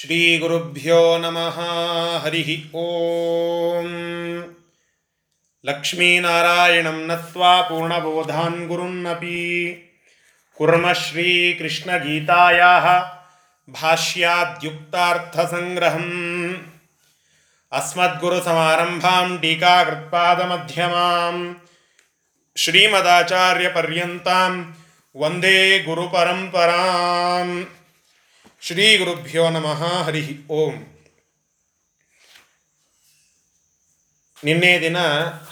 ಶ್ರೀಗುರುಭ್ಯೋ ನಮಃ. ಹರಿ ಓಂ. ಲಕ್ಷ್ಮೀನಾರಾಯಣಂ ನತ್ವಾ ಪೂರ್ಣಬೋಧಾನ್ ಗುರುನ್ನಪಿ. ಕುರ್ಮ ಶ್ರೀಕೃಷ್ಣಗೀತಾಯಾ ಭಾಷ್ಯಾದ್ಯುಕ್ತಾರ್ಥಸಂಗ್ರಹಂ. ಅಸ್ಮದ್ಗುರುಸಮಾರಂಭಾಂ ಟೀಕಾಕೃತ್ಪಾದಮಧ್ಯಮಾಂ. ಶ್ರೀಮದಾಚಾರ್ಯಪರ್ಯಂತಾಂ ವಂದೇ ಗುರುಪರಂಪರಾಂ. ಶ್ರೀ ಗುರುಭ್ಯೋ ನಮಃ ಹರಿ ಓಂ. ನಿನ್ನೆ ದಿನ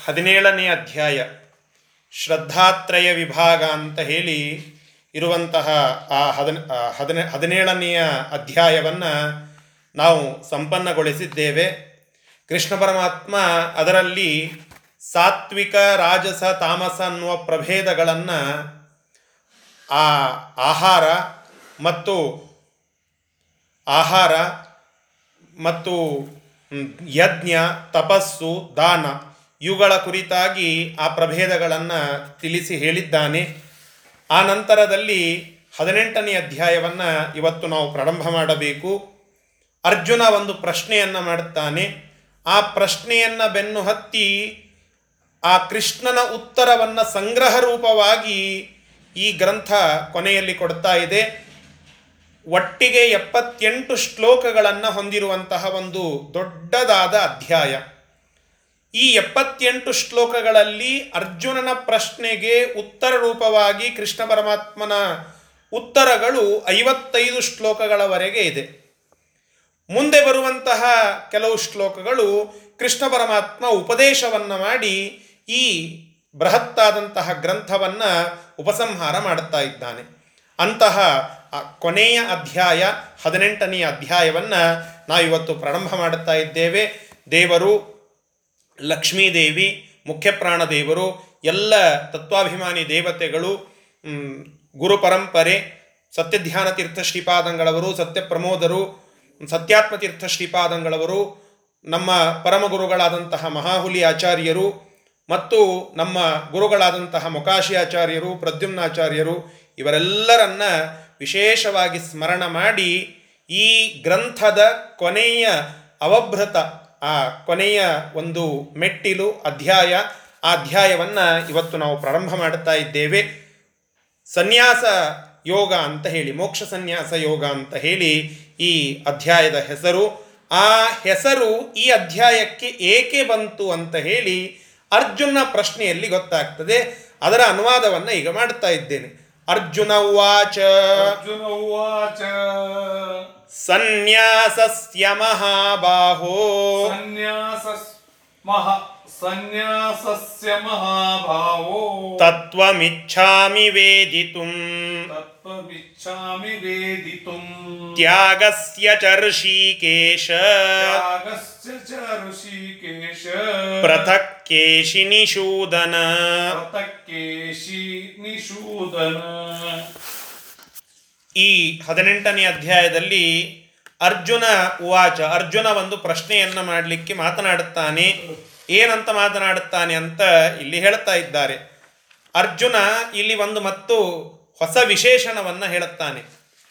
ಹದಿನೇಳನೇ ಅಧ್ಯಾಯ, ಶ್ರದ್ಧಾತ್ರಯ ವಿಭಾಗ ಅಂತ ಹೇಳಿ ಇರುವಂತಹ ಆ ಹದಿನ ಹದಿನ, ಹದಿನೇಳನೆಯ ಅಧ್ಯಾಯವನ್ನು ನಾವು ಸಂಪನ್ನಗೊಳಿಸಿದ್ದೇವೆ. ಕೃಷ್ಣ ಪರಮಾತ್ಮ ಅದರಲ್ಲಿ ಸಾತ್ವಿಕ, ರಾಜಸ, ತಾಮಸ ಅನ್ನುವ ಪ್ರಭೇದಗಳನ್ನು ಆ ಆಹಾರ ಮತ್ತು ಆಹಾರ ಮತ್ತು ಯಜ್ಞ, ತಪಸ್ಸು, ದಾನ ಇವುಗಳ ಕುರಿತಾಗಿ ಆ ಪ್ರಭೇದಗಳನ್ನು ತಿಳಿಸಿ ಹೇಳಿದ್ದಾನೆ. ಆ ನಂತರದಲ್ಲಿ ಹದಿನೆಂಟನೇ ಅಧ್ಯಾಯವನ್ನು ಇವತ್ತು ನಾವು ಪ್ರಾರಂಭ ಮಾಡಬೇಕು. ಅರ್ಜುನ ಒಂದು ಪ್ರಶ್ನೆಯನ್ನು ಮಾಡುತ್ತಾನೆ. ಆ ಪ್ರಶ್ನೆಯನ್ನು ಬೆನ್ನು ಹತ್ತಿ ಆ ಕೃಷ್ಣನ ಉತ್ತರವನ್ನು ಸಂಗ್ರಹ ರೂಪವಾಗಿ ಈ ಗ್ರಂಥ ಕೊನೆಯಲ್ಲಿ ಕೊಡ್ತಾ ಇದೆ. ಒಟ್ಟಿಗೆ ಎಪ್ಪತ್ತೆಂಟು ಶ್ಲೋಕಗಳನ್ನು ಹೊಂದಿರುವಂತಹ ಒಂದು ದೊಡ್ಡದಾದ ಅಧ್ಯಾಯ. ಈ ಎಪ್ಪತ್ತೆಂಟು ಶ್ಲೋಕಗಳಲ್ಲಿ ಅರ್ಜುನನ ಪ್ರಶ್ನೆಗೆ ಉತ್ತರ ರೂಪವಾಗಿ ಕೃಷ್ಣ ಪರಮಾತ್ಮನ ಉತ್ತರಗಳು ಐವತ್ತೈದು ಶ್ಲೋಕಗಳವರೆಗೆ ಇದೆ. ಮುಂದೆ ಬರುವಂತಹ ಕೆಲವು ಶ್ಲೋಕಗಳು ಕೃಷ್ಣ ಪರಮಾತ್ಮ ಉಪದೇಶವನ್ನು ಮಾಡಿ ಈ ಬೃಹತ್ತಾದಂತಹ ಗ್ರಂಥವನ್ನು ಉಪಸಂಹಾರ ಮಾಡುತ್ತಾ ಇದ್ದಾನೆ. ಅಂತಹ ಕೊನೆಯ ಅಧ್ಯಾಯ, ಹದಿನೆಂಟನೆಯ ಅಧ್ಯಾಯವನ್ನು ನಾವಿವತ್ತು ಪ್ರಾರಂಭ ಮಾಡುತ್ತಾ ಇದ್ದೇವೆ. ದೇವರು, ಲಕ್ಷ್ಮೀದೇವಿ ಮುಖ್ಯಪ್ರಾಣ ದೇವರು, ಎಲ್ಲ ತತ್ವಾಭಿಮಾನಿ ದೇವತೆಗಳು ಗುರು ಪರಂಪರೆ, ಸತ್ಯಧ್ಯಾನ ತೀರ್ಥ ಶ್ರೀಪಾದಂಗಳವರು ಸತ್ಯಪ್ರಮೋದರು ಸತ್ಯಾತ್ಮತೀರ್ಥ ಶ್ರೀಪಾದಂಗಳವರು, ನಮ್ಮ ಪರಮ ಗುರುಗಳಾದಂತಹ ಮಹಾಹುಲಿ ಆಚಾರ್ಯರು ಮತ್ತು ನಮ್ಮ ಗುರುಗಳಾದಂತಹ ಮೊಕಾಶಿ ಆಚಾರ್ಯರು ಪ್ರದ್ಯುಮ್ನಾಚಾರ್ಯರು ಇವರೆಲ್ಲರನ್ನ ವಿಶೇಷವಾಗಿ ಸ್ಮರಣ ಮಾಡಿ ಈ ಗ್ರಂಥದ ಕೊನೆಯ ಅವಭೃತ ಆ ಕೊನೆಯ ಒಂದು ಮೆಟ್ಟಿಲು ಅಧ್ಯಾಯ, ಆ ಅಧ್ಯಾಯವನ್ನು ಇವತ್ತು ನಾವು ಪ್ರಾರಂಭ ಮಾಡುತ್ತಾ ಇದ್ದೇವೆ. ಸನ್ಯಾಸ ಯೋಗ ಅಂತ ಹೇಳಿ, ಮೋಕ್ಷ ಸನ್ಯಾಸ ಯೋಗ ಅಂತ ಹೇಳಿ ಈ ಅಧ್ಯಾಯದ ಹೆಸರು. ಆ ಹೆಸರು ಈ ಅಧ್ಯಾಯಕ್ಕೆ ಏಕೆ ಬಂತು ಅಂತ ಹೇಳಿ ಅರ್ಜುನ ಪ್ರಶ್ನೆಯಲ್ಲಿ ಗೊತ್ತಾಗ್ತದೆ. ಅದರ ಅನುವಾದವನ್ನು ಈಗ ಮಾಡುತ್ತಾ ಇದ್ದೇನೆ. ಅರ್ಜುನ ಉವಾಚ ಅರ್ಜುನ ಉವಾಚ ಸನ್ಯಾಸಸ್ಯ ಮಹಾಬಾಹೋ ಸನ್ಯಾಸ ಮಹ ಸನ್ಯಾಸಸ್ಯ ಮಹಾಭಾವೋ ತತ್ವಮಿಚ್ಛಾಮಿ ವೇದಿತುಂ ತತ್ವಮಿಚ್ಛಾಮಿ ವೇದಿತುಂ ತ್ಯಾಗಸ್ಯ ಚ ಋಷಿಕೇಶ ತ್ಯಾಗಸ್ಯ ಚ ಋಷಿಕೇಶ ಪೃಥಕ್ ಕೇಶಿನಿಷೂದನ ಪ್ರತಕ್ಕೇಶಿ ನಿಷೂದನ ಈ ಹದಿನೆಂಟನೇ ಅಧ್ಯಾಯದಲ್ಲಿ ಅರ್ಜುನ ಉವಾಚ ಅರ್ಜುನ ಒಂದು ಪ್ರಶ್ನೆಯನ್ನ ಮಾಡಲಿಕ್ಕೆ ಮಾತನಾಡುತ್ತಾನೆ. ಏನಂತ ಮಾತನಾಡುತ್ತಾನೆ ಅಂತ ಇಲ್ಲಿ ಹೇಳ್ತಾ ಇದ್ದಾರೆ. ಅರ್ಜುನ ಇಲ್ಲಿ ಒಂದು ಮತ್ತು ಹೊಸ ವಿಶೇಷಣವನ್ನು ಹೇಳುತ್ತಾನೆ.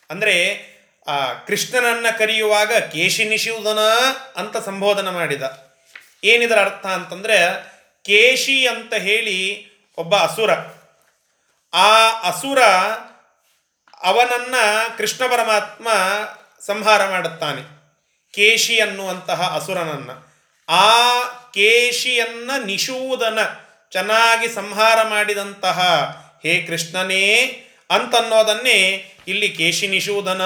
ಅಂದರೆ, ಆ, ಕೃಷ್ಣನನ್ನು ಕರೆಯುವಾಗ ಕೇಶಿನಿಷೂದನ ಅಂತ ಸಂಬೋಧನೆ ಮಾಡಿದ. ಏನಿದರ ಅರ್ಥ ಅಂತಂದ್ರೆ, ಕೇಶಿ ಅಂತ ಹೇಳಿ ಒಬ್ಬ ಅಸುರ. ಆ ಅಸುರ ಅವನನ್ನು ಕೃಷ್ಣ ಪರಮಾತ್ಮ ಸಂಹಾರ ಮಾಡುತ್ತಾನೆ. ಕೇಶಿ ಅನ್ನುವಂತಹ ಅಸುರನನ್ನು. ಆ ಕೇಶಿಯನ್ನ ನಿಷೂದನ ಚೆನ್ನಾಗಿ ಸಂಹಾರ ಮಾಡಿದಂತಹ ಹೇ ಕೃಷ್ಣನೇ ಅಂತನ್ನೋದನ್ನೇ ಇಲ್ಲಿ ಕೇಶಿ ನಿಷೂದನ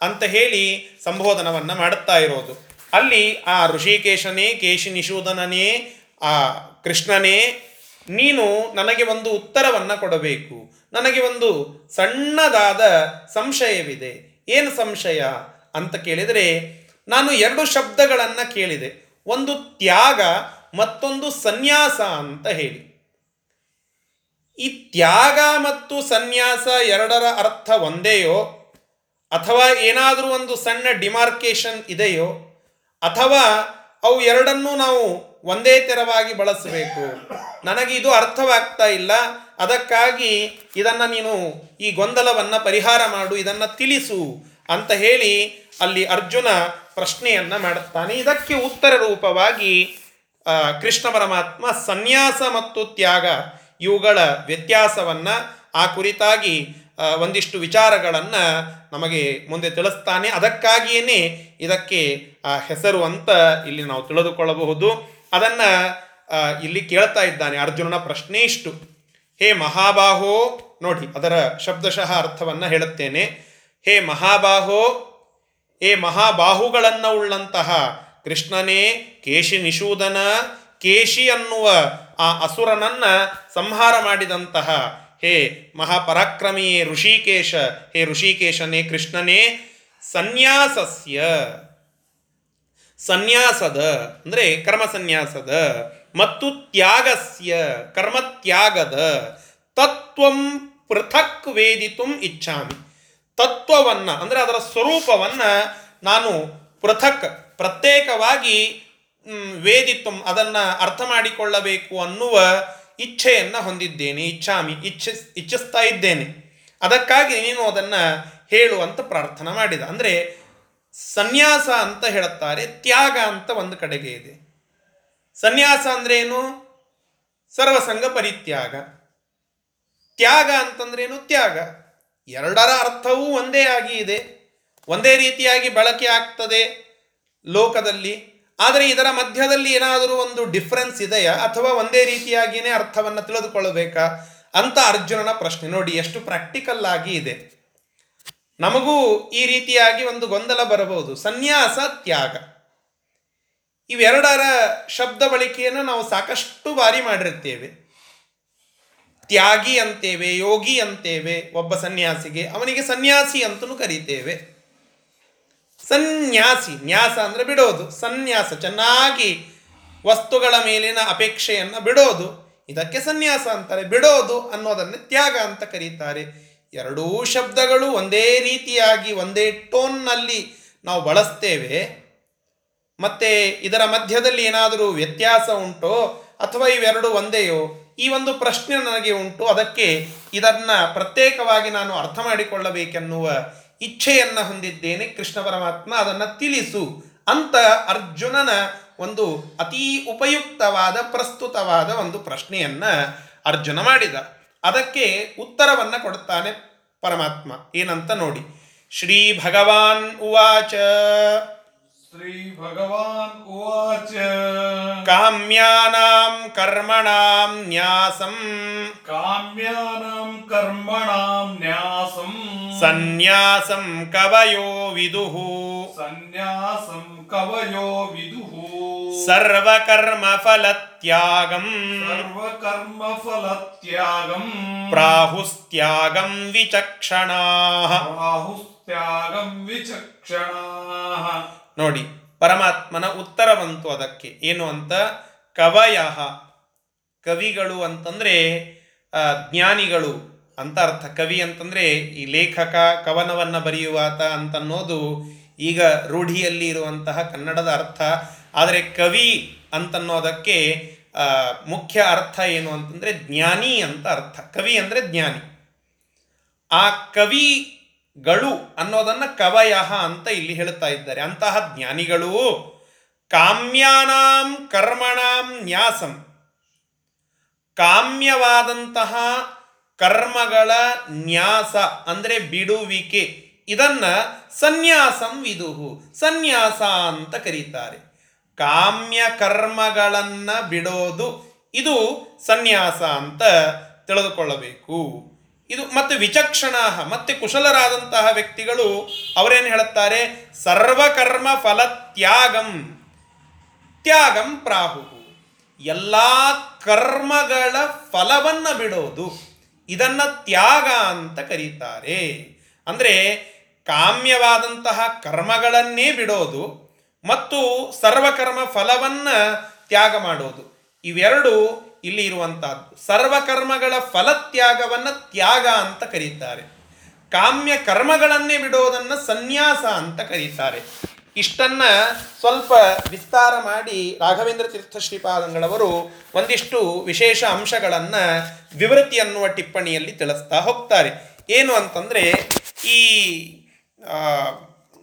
ಅಂತ ಹೇಳಿ ಸಂಬೋಧನವನ್ನು ಮಾಡುತ್ತಾ ಇರೋದು. ಅಲ್ಲಿ ಆ ಋಷಿಕೇಶನೇ, ಕೇಶಿ ನಿಷೂದನನೇ ಆ ಕೃಷ್ಣನೇ, ನೀನು ನನಗೆ ಒಂದು ಉತ್ತರವನ್ನು ಕೊಡಬೇಕು. ನನಗೆ ಒಂದು ಸಣ್ಣದಾದ ಸಂಶಯವಿದೆ. ಏನು ಸಂಶಯ? ಅಂತ ಕೇಳಿದರೆ, ನಾನು ಎರಡು ಶಬ್ದಗಳನ್ನು ಕೇಳಿದೆ. ಒಂದು ತ್ಯಾಗ, ಮತ್ತೊಂದು ಸನ್ಯಾಸ ಅಂತ ಹೇಳಿ. ಈ ತ್ಯಾಗ ಮತ್ತು ಸನ್ಯಾಸ ಎರಡರ ಅರ್ಥ ಒಂದೇಯೋ, ಅಥವಾ ಏನಾದರೂ ಒಂದು ಸಣ್ಣ ಡಿಮಾರ್ಕೇಶನ್ ಇದೆಯೋ, ಅಥವಾ ಅವು ಎರಡನ್ನೂ ನಾವು ಒಂದೇ ತೆರವಾಗಿ ಬಳಸಬೇಕು. ನನಗೆ ಇದು ಅರ್ಥವಾಗ್ತಾ ಇಲ್ಲ. ಅದಕ್ಕಾಗಿ ಇದನ್ನು ನೀನು ಈ ಗೊಂದಲವನ್ನು ಪರಿಹಾರ ಮಾಡು, ಇದನ್ನು ತಿಳಿಸು. ಅಂತ ಹೇಳಿ ಅಲ್ಲಿ ಅರ್ಜುನ ಪ್ರಶ್ನೆಯನ್ನ ಮಾಡುತ್ತಾನೆ. ಇದಕ್ಕೆ ಉತ್ತರ ರೂಪವಾಗಿ ಕೃಷ್ಣ ಪರಮಾತ್ಮ ಸನ್ಯಾಸ ಮತ್ತು ತ್ಯಾಗ ಇವುಗಳ ವ್ಯತ್ಯಾಸವನ್ನು ಆ ಕುರಿತಾಗಿ ಒಂದಿಷ್ಟು ವಿಚಾರಗಳನ್ನು ನಮಗೆ ಮುಂದೆ ತಿಳಿಸ್ತಾನೆ. ಅದಕ್ಕಾಗಿಯೇ ಇದಕ್ಕೆ ಹೆಸರು ಅಂತ ಇಲ್ಲಿ ನಾವು ತಿಳಿದುಕೊಳ್ಳಬಹುದು. ಅದನ್ನು ಇಲ್ಲಿ ಕೇಳ್ತಾ ಇದ್ದಾನೆ ಅರ್ಜುನನ ಪ್ರಶ್ನೆ ಇಷ್ಟು. ಹೇ ಮಹಾಬಾಹೋ, ನೋಡಿ ಅದರ ಶಬ್ದಶಃ ಅರ್ಥವನ್ನು ಹೇಳುತ್ತೇನೆ. ಹೇ ಮಹಾಬಾಹೋ, ಏ ಮಹಾಬಾಹುಗಳನ್ನು ಉಳ್ಳಂತಹ ಕೃಷ್ಣನೇ, ಕೇಶಿ ನಿಷೂದನ, ಕೇಶಿ ಅನ್ನುವ ಆ ಅಸುರನನ್ನ ಸಂಹಾರ ಮಾಡಿದಂತಹ ಹೇ ಮಹಾಪರಾಕ್ರಮಿಯೇ ಋಷಿಕೇಶ, ಹೇ ಋಷಿಕೇಶನೇ ಕೃಷ್ಣನೇ, ಸನ್ಯಾಸಸ್ಯ. ಸನ್ಯಾಸದ ಅಂದರೆ ಕರ್ಮಸನ್ಯಾಸದ, ಮತ್ತು ತ್ಯಾಗಸ್ಯ, ಕರ್ಮತ್ಯಾಗದ, ತತ್ವಂ ಪೃಥಕ್ ವೇದಿತು ಇಚ್ಛಾಮಿ. ತತ್ವವನ್ನು, ಅಂದರೆ ಅದರ ಸ್ವರೂಪವನ್ನು ನಾನು ಪೃಥಕ್, ಪ್ರತ್ಯೇಕವಾಗಿ ವೇದಿತ್ವ ವೇದಿತುಂ ಅದನ್ನು ಅರ್ಥ ಮಾಡಿಕೊಳ್ಳಬೇಕು ಅನ್ನುವ ಇಚ್ಛೆಯನ್ನು ಹೊಂದಿದ್ದೇನೆ, ಇಚ್ಛಾಮಿ ಇಚ್ಛಿಸ್ ಇಚ್ಛಿಸ್ತಾ ಇದ್ದೇನೆ. ಅದಕ್ಕಾಗಿ ನೀನು ಅದನ್ನು ಹೇಳುವಂತ ಪ್ರಾರ್ಥನೆ ಮಾಡಿದ. ಅಂದರೆ ಸನ್ಯಾಸ ಅಂತ ಹೇಳುತ್ತಾರೆ, ತ್ಯಾಗ ಅಂತ ಒಂದು ಕಡೆಗೆ ಇದೆ. ಸನ್ಯಾಸ ಅಂದ್ರೆ ಏನು? ಸರ್ವಸಂಗ ಪರಿತ್ಯಾಗ. ತ್ಯಾಗ ಅಂತಂದ್ರೇನು ತ್ಯಾಗ. ಎರಡರ ಅರ್ಥವೂ ಒಂದೇ ಆಗಿ ಇದೆ. ಒಂದೇ ರೀತಿಯಾಗಿ ಬಳಕೆ ಆಗ್ತದೆ ಲೋಕದಲ್ಲಿ. ಆದರೆ ಇದರ ಮಧ್ಯದಲ್ಲಿ ಏನಾದರೂ ಒಂದು ಡಿಫ್ರೆನ್ಸ್ ಇದೆಯಾ? ಅಥವಾ ಒಂದೇ ರೀತಿಯಾಗಿಯೇ ಅರ್ಥವನ್ನು ತಿಳಿದುಕೊಳ್ಳಬೇಕಾ? ಅಂತ ಅರ್ಜುನನ ಪ್ರಶ್ನೆ ನೋಡಿ, ಎಷ್ಟು ಪ್ರಾಕ್ಟಿಕಲ್ ಆಗಿ ಇದೆ. ನಮಗೂ ಈ ರೀತಿಯಾಗಿ ಒಂದು ಗೊಂದಲ ಬರಬಹುದು. ಸನ್ಯಾಸ, ತ್ಯಾಗ. ಇವೆರಡರ ಶಬ್ದ ಬಳಕೆಯನ್ನು ನಾವು ಸಾಕಷ್ಟು ಬಾರಿ ಮಾಡಿರ್ತೇವೆ ತ್ಯಾಗಿ ಅಂತೇವೆ, ಯೋಗಿ ಅಂತೇವೆ, ಒಬ್ಬ ಸನ್ಯಾಸಿಗೆ, ಅವನಿಗೆ ಸನ್ಯಾಸಿ ಅಂತಲೂ ಕರೀತೇವೆ. ಸನ್ಯಾಸಿ, ನ್ಯಾಸ ಅಂದರೆ ಬಿಡೋದು. ಸನ್ಯಾಸ, ಚೆನ್ನಾಗಿ ವಸ್ತುಗಳ ಮೇಲಿನ ಅಪೇಕ್ಷೆಯನ್ನು ಬಿಡೋದು. ಇದಕ್ಕೆ ಸನ್ಯಾಸ ಅಂತಾರೆ. ಬಿಡೋದು ಅನ್ನೋದನ್ನು ತ್ಯಾಗ ಅಂತ ಕರೀತಾರೆ. ಎರಡೂ ಶಬ್ದಗಳು ಒಂದೇ ರೀತಿಯಾಗಿ, ಒಂದೇ ಟೋನ್ನಲ್ಲಿ ನಾವು ಬಳಸ್ತೇವೆ. ಮತ್ತೆ ಇದರ ಮಧ್ಯದಲ್ಲಿ ಏನಾದರೂ ವ್ಯತ್ಯಾಸ ಉಂಟೋ ಅಥವಾ ಇವೆರಡು ಒಂದೇಯೋ ಈ ಒಂದು ಪ್ರಶ್ನೆ ನನಗೆ ಉಂಟು. ಅದಕ್ಕೆ ಇದನ್ನ ಪ್ರತ್ಯೇಕವಾಗಿ ನಾನು ಅರ್ಥ ಮಾಡಿಕೊಳ್ಳಬೇಕೆನ್ನುವ ಇಚ್ಛೆಯನ್ನು ಹೊಂದಿದ್ದೇನೆ ಕೃಷ್ಣ ಪರಮಾತ್ಮ. ಅದನ್ನು ತಿಳಿಸು ಅಂತ ಅರ್ಜುನನ ಒಂದು ಅತೀ ಉಪಯುಕ್ತವಾದ, ಪ್ರಸ್ತುತವಾದ ಒಂದು ಪ್ರಶ್ನೆಯನ್ನು ಅರ್ಜುನ ಮಾಡಿದ. ಅದಕ್ಕೆ ಉತ್ತರವನ್ನು ಕೊಡುತ್ತಾನೆ ಪರಮಾತ್ಮ. ಏನಂತ ನೋಡಿ. ಶ್ರೀ ಭಗವಾನ್ ಉವಾಚ. ಕಾಮ್ಯಾನಾಂ ಕರ್ಮಣಾಂ ನ್ಯಾಸಂ ಕಾಮ್ಯಾನಾಂ ಕರ್ಮಣಾಂ ನ್ಯಾಸಂ ಸನ್ಯಾಸಂ ಕವಯೋ ವಿದುಃ ಸನ್ಯಾಸಂ ಕವಯೋ ವಿದುಃ ಸರ್ವಕರ್ಮ ಫಲತ್ಯಾಗಂ ಸರ್ವಕರ್ಮ ಫಲತ್ಯಾಗಂ ಪ್ರಾಹುಸ್ತ್ಯಾಗಂ ವಿಚಕ್ಷಣಾಃ ರಾಹುಸ್ತ್ಯಾಗಂ ವಿಚಕ್ಷಣಾಃ ನೋಡಿ, ಪರಮಾತ್ಮನ ಉತ್ತರ ಬಂತು ಅದಕ್ಕೆ. ಏನು ಅಂತ? ಕವಯ. ಕವಿಗಳು ಅಂತಂದ್ರೆ ಜ್ಞಾನಿಗಳು ಅಂತ ಅರ್ಥ. ಕವಿ ಅಂತಂದ್ರೆ, ಈ ಲೇಖಕ, ಕವನವನ್ನ ಬರೆಯುವಾತ ಅಂತನ್ನೋದು ಈಗ ರೂಢಿಯಲ್ಲಿ ಇರುವಂತಹ ಕನ್ನಡದ ಅರ್ಥ. ಆದರೆ ಕವಿ ಅಂತನ್ನೋದಕ್ಕೆ ಮುಖ್ಯ ಅರ್ಥ ಏನು ಅಂತಂದ್ರೆ, ಜ್ಞಾನಿ ಅಂತ ಅರ್ಥ. ಕವಿ ಅಂದ್ರೆ ಜ್ಞಾನಿ. ಆ ಕವಿಗಳು ಅನ್ನೋದನ್ನ ಕವಯಃ ಅಂತ ಇಲ್ಲಿ ಹೇಳುತ್ತಾ ಇದ್ದಾರೆ. ಅಂತಹ ಜ್ಞಾನಿಗಳು ಕಾಮ್ಯಾನಾಂ ಕರ್ಮಣಾಂ ನ್ಯಾಸಂ. ಕಾಮ್ಯವಾದಂತಹ ಕರ್ಮಗಳ ನ್ಯಾಸ ಅಂದರೆ ಬಿಡುವಿಕೆ. ಇದನ್ನ ಸನ್ಯಾಸಂ ವಿದುಹು, ಸನ್ಯಾಸ ಅಂತ ಕರೀತಾರೆ. ಕಾಮ್ಯ ಕರ್ಮಗಳನ್ನ ಬಿಡೋದು ಇದು ಸನ್ಯಾಸ ಅಂತ ತಿಳಿದುಕೊಳ್ಳಬೇಕು. ಇದು ಮತ್ತೆ ವಿಚಕ್ಷಣ ಮತ್ತೆ ಕುಶಲರಾದಂತಹ ವ್ಯಕ್ತಿಗಳು ಅವರೇನು ಹೇಳುತ್ತಾರೆ? ಸರ್ವಕರ್ಮ ಫಲ ತ್ಯಾಗಂ ತ್ಯಾಗಂ ಪ್ರಾಹು. ಎಲ್ಲ ಕರ್ಮಗಳ ಫಲವನ್ನು ಬಿಡೋದು. ಇದನ್ನ ತ್ಯಾಗ ಅಂತ ಕರೀತಾರೆ. ಅಂದರೆ ಕಾಮ್ಯವಾದಂತಹ ಕರ್ಮಗಳನ್ನೇ ಬಿಡೋದು ಮತ್ತು ಸರ್ವಕರ್ಮ ಫಲವನ್ನು ತ್ಯಾಗ ಮಾಡೋದು. ಇವೆರಡು ಇಲ್ಲಿ ಇರುವಂತಹದ್ದು. ಸರ್ವಕರ್ಮಗಳ ಫಲತ್ಯಾಗವನ್ನು ತ್ಯಾಗ ಅಂತ ಕರೀತಾರೆ. ಕಾಮ್ಯ ಕರ್ಮಗಳನ್ನೇ ಬಿಡೋದನ್ನು ಸನ್ಯಾಸ ಅಂತ ಕರೀತಾರೆ. ಇಷ್ಟನ್ನ ಸ್ವಲ್ಪ ವಿಸ್ತಾರ ಮಾಡಿ ರಾಘವೇಂದ್ರ ತೀರ್ಥ ಶ್ರೀಪಾದಂಗಳವರು ಒಂದಿಷ್ಟು ವಿಶೇಷ ಅಂಶಗಳನ್ನು ವಿವೃತಿ ಅನ್ನುವ ಟಿಪ್ಪಣಿಯಲ್ಲಿ ತಿಳಿಸ್ತಾ ಹೋಗ್ತಾರೆ. ಏನು ಅಂತಂದ್ರೆ, ಈ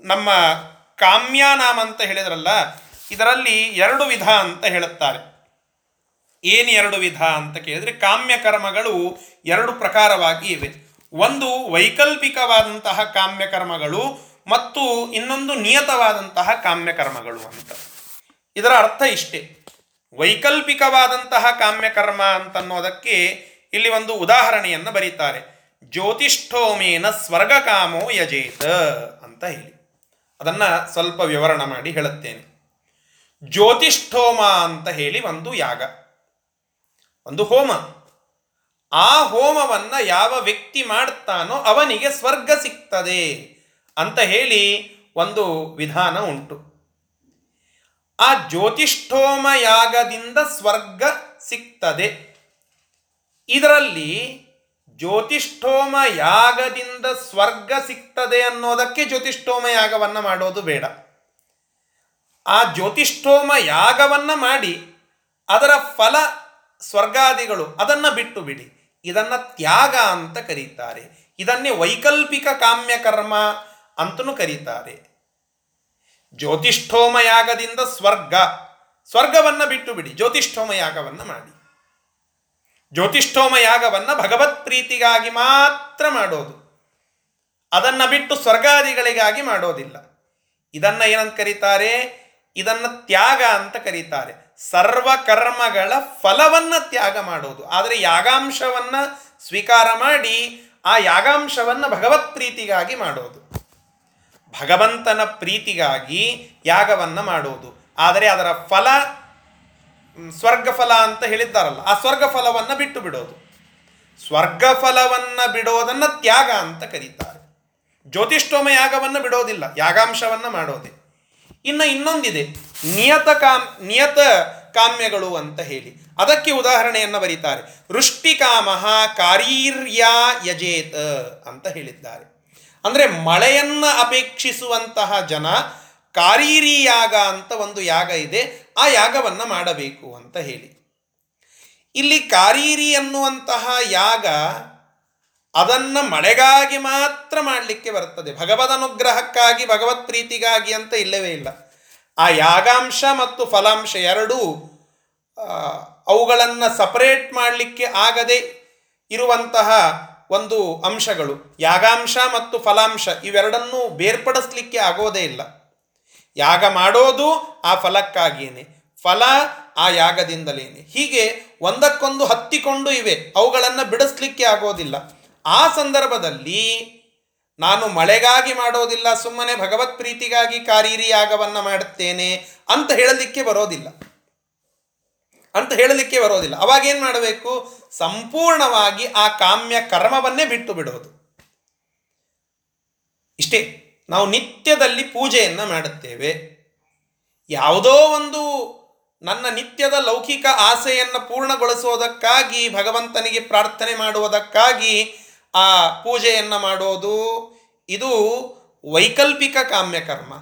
ನಮ್ಮ ಕಾಮ್ಯಾನಾಮ ಅಂತ ಹೇಳಿದ್ರಲ್ಲ, ಇದರಲ್ಲಿ ಎರಡು ವಿಧ ಅಂತ ಹೇಳುತ್ತಾರೆ. ಏನು ಎರಡು ವಿಧ ಅಂತ ಕೇಳಿದರೆ ಕಾಮ್ಯ ಕರ್ಮಗಳು ಎರಡು ಪ್ರಕಾರವಾಗಿ ಇವೆ. ಒಂದು ವೈಕಲ್ಪಿಕವಾದಂತಹ ಕಾಮ್ಯ ಕರ್ಮಗಳು ಮತ್ತು ಇನ್ನೊಂದು ನಿಯತವಾದಂತಹ ಕಾಮ್ಯ ಕರ್ಮಗಳು ಅಂತ. ಇದರ ಅರ್ಥ ಇಷ್ಟೇ. ವೈಕಲ್ಪಿಕವಾದಂತಹ ಕಾಮ್ಯ ಕರ್ಮ ಅಂತನ್ನೋದಕ್ಕೆ ಇಲ್ಲಿ ಒಂದು ಉದಾಹರಣೆಯನ್ನು ಬರೀತಾರೆ. ಜ್ಯೋತಿಷ್ಠೋಮೇನ ಸ್ವರ್ಗಕಾಮೋ ಯಜೇತ ಅಂತ ಹೇಳಿ. ಅದನ್ನು ಸ್ವಲ್ಪ ವಿವರಣೆ ಮಾಡಿ ಹೇಳುತ್ತೇನೆ. ಜ್ಯೋತಿಷ್ಠೋಮ ಅಂತ ಹೇಳಿ ಒಂದು ಯಾಗ. ಒಂದು ಹೋಮ. ಆ ಹೋಮವನ್ನು ಯಾವ ವ್ಯಕ್ತಿ ಮಾಡ್ತಾನೋ ಅವನಿಗೆ ಸ್ವರ್ಗ ಸಿಗ್ತದೆ ಅಂತ ಹೇಳಿ ಒಂದು ವಿಧಾನ ಉಂಟು. ಆ ಜ್ಯೋತಿಷ್ಠೋಮ ಯಾಗದಿಂದ ಸ್ವರ್ಗ ಸಿಗ್ತದೆ. ಇದರಲ್ಲಿ ಜ್ಯೋತಿಷ್ಠೋಮ ಯಾಗದಿಂದ ಸ್ವರ್ಗ ಸಿಗ್ತದೆ ಅನ್ನೋದಕ್ಕೆ ಜ್ಯೋತಿಷ್ಠೋಮ ಯಾಗವನ್ನು ಮಾಡೋದು ಬೇಡ. ಆ ಜ್ಯೋತಿಷ್ಠೋಮ ಯಾಗವನ್ನು ಮಾಡಿ ಅದರ ಫಲ ಸ್ವರ್ಗಾದಿಗಳು, ಅದನ್ನು ಬಿಟ್ಟು ಬಿಡಿ. ಇದನ್ನು ತ್ಯಾಗ ಅಂತ ಕರೀತಾರೆ. ಇದನ್ನೇ ವೈಕಲ್ಪಿಕ ಕಾಮ್ಯ ಕರ್ಮ ಅಂತಲೂ ಕರೀತಾರೆ. ಜ್ಯೋತಿಷ್ಠೋಮ ಯಾಗದಿಂದ ಸ್ವರ್ಗ. ಸ್ವರ್ಗವನ್ನು ಬಿಟ್ಟು ಬಿಡಿ. ಜ್ಯೋತಿಷ್ಠೋಮ ಯಾಗವನ್ನು ಮಾಡಿ. ಜ್ಯೋತಿಷ್ಠೋಮ ಯಾಗವನ್ನು ಭಗವತ್ ಪ್ರೀತಿಗಾಗಿ ಮಾತ್ರ ಮಾಡೋದು. ಅದನ್ನು ಬಿಟ್ಟು ಸ್ವರ್ಗಾದಿಗಳಿಗಾಗಿ ಮಾಡೋದಿಲ್ಲ. ಇದನ್ನು ಏನಂತ ಕರೀತಾರೆ? ಇದನ್ನು ತ್ಯಾಗ ಅಂತ ಕರೀತಾರೆ. ಸರ್ವ ಕರ್ಮಗಳ ಫಲವನ್ನು ತ್ಯಾಗ ಮಾಡುವುದು ಆದರೆ ಯಾಗಾಂಶವನ್ನು ಸ್ವೀಕಾರ ಮಾಡಿ ಆ ಯಾಗಾಂಶವನ್ನು ಭಗವತ್ ಪ್ರೀತಿಗಾಗಿ ಮಾಡೋದು. ಭಗವಂತನ ಪ್ರೀತಿಗಾಗಿ ಯಾಗವನ್ನು ಮಾಡುವುದು ಆದರೆ ಅದರ ಫಲ ಸ್ವರ್ಗಫಲ ಸ್ವರ್ಗ ಫಲ ಅಂತ ಹೇಳಿದ್ದಾರಲ್ಲ, ಆ ಸ್ವರ್ಗ ಫಲವನ್ನು ಬಿಟ್ಟು ಬಿಡೋದು. ಸ್ವರ್ಗ ಫಲವನ್ನು ಬಿಡೋದನ್ನು ತ್ಯಾಗ ಅಂತ ಕರೀತಾರೆ. ಜ್ಯೋತಿಷ್ಠೋಮ ಯಾಗವನ್ನು ಬಿಡೋದಿಲ್ಲ, ಯಾಗಾಂಶವನ್ನು ಮಾಡೋದೆ. ಇನ್ನು ಇನ್ನೊಂದಿದೆ. ನಿಯತ ಕಾಮ್ ನಿಯತ ಕಾಮ್ಯಗಳು ಅಂತ ಹೇಳಿ. ಅದಕ್ಕೆ ಉದಾಹರಣೆಯನ್ನು ಬರೀತಾರೆ. ವೃಷ್ಟಿಕಾಮ ಕಾರೀರ್ಯ ಯಜೇತ ಅಂತ ಹೇಳಿದ್ದಾರೆ. ಅಂದರೆ ಮಳೆಯನ್ನು ಅಪೇಕ್ಷಿಸುವಂತಹ ಜನ ಕಾರೀರಿ ಯಾಗ ಅಂತ ಒಂದು ಯಾಗ ಇದೆ, ಆ ಯಾಗವನ್ನು ಮಾಡಬೇಕು ಅಂತ ಹೇಳಿ. ಇಲ್ಲಿ ಕಾರೀರಿ ಅನ್ನುವಂತಹ ಯಾಗ ಅದನ್ನು ಮಳೆಗಾಗಿ ಮಾತ್ರ ಮಾಡಲಿಕ್ಕೆ ಬರ್ತದೆ. ಭಗವದ್ ಅನುಗ್ರಹಕ್ಕಾಗಿ, ಭಗವತ್ ಪ್ರೀತಿಗಾಗಿ ಅಂತ ಇಲ್ಲವೇ ಇಲ್ಲ. ಆ ಯಾಗಾಂಶ ಮತ್ತು ಫಲಾಂಶ ಎರಡೂ ಅವುಗಳನ್ನು ಸಪರೇಟ್ ಮಾಡಲಿಕ್ಕೆ ಆಗದೆ ಇರುವಂತಹ ಒಂದು ಅಂಶಗಳು. ಯಾಗಾಂಶ ಮತ್ತು ಫಲಾಂಶ ಇವೆರಡನ್ನೂ ಬೇರ್ಪಡಿಸ್ಲಿಕ್ಕೆ ಆಗೋದೇ ಇಲ್ಲ. ಯಾಗ ಮಾಡೋದು ಆ ಫಲಕ್ಕಾಗಿಯೇ ಫಲ ಆ ಯಾಗದಿಂದಲೇನೆ. ಹೀಗೆ ಒಂದಕ್ಕೊಂದು ಹತ್ತಿಕೊಂಡು ಇವೆ. ಅವುಗಳನ್ನು ಬಿಡಿಸ್ಲಿಕ್ಕೆ ಆಗೋದಿಲ್ಲ. ಆ ಸಂದರ್ಭದಲ್ಲಿ ನಾನು ಮಳೆಗಾಗಿ ಮಾಡೋದಿಲ್ಲ, ಸುಮ್ಮನೆ ಭಗವತ್ ಪ್ರೀತಿಗಾಗಿ ಕಾರೀರಿ ಯಾಗವನ್ನು ಮಾಡುತ್ತೇನೆ ಅಂತ ಹೇಳಲಿಕ್ಕೆ ಬರೋದಿಲ್ಲ. ಅಂತ ಹೇಳಲಿಕ್ಕೆ ಬರೋದಿಲ್ಲ. ಅವಾಗೇನು ಮಾಡಬೇಕು? ಸಂಪೂರ್ಣವಾಗಿ ಆ ಕಾಮ್ಯ ಕರ್ಮವನ್ನೇ ಬಿಟ್ಟು ಬಿಡೋದು. ಇಷ್ಟೇ, ನಾವು ನಿತ್ಯದಲ್ಲಿ ಪೂಜೆಯನ್ನು ಮಾಡುತ್ತೇವೆ. ಯಾವುದೋ ಒಂದು ನನ್ನ ನಿತ್ಯದ ಲೌಕಿಕ ಆಸೆಯನ್ನು ಪೂರ್ಣಗೊಳಿಸುವುದಕ್ಕಾಗಿ, ಭಗವಂತನಿಗೆ ಪ್ರಾರ್ಥನೆ ಮಾಡುವುದಕ್ಕಾಗಿ ಆ ಪೂಜೆಯನ್ನು ಮಾಡೋದು ಇದು ವೈಕಲ್ಪಿಕ ಕಾಮ್ಯ ಕರ್ಮ.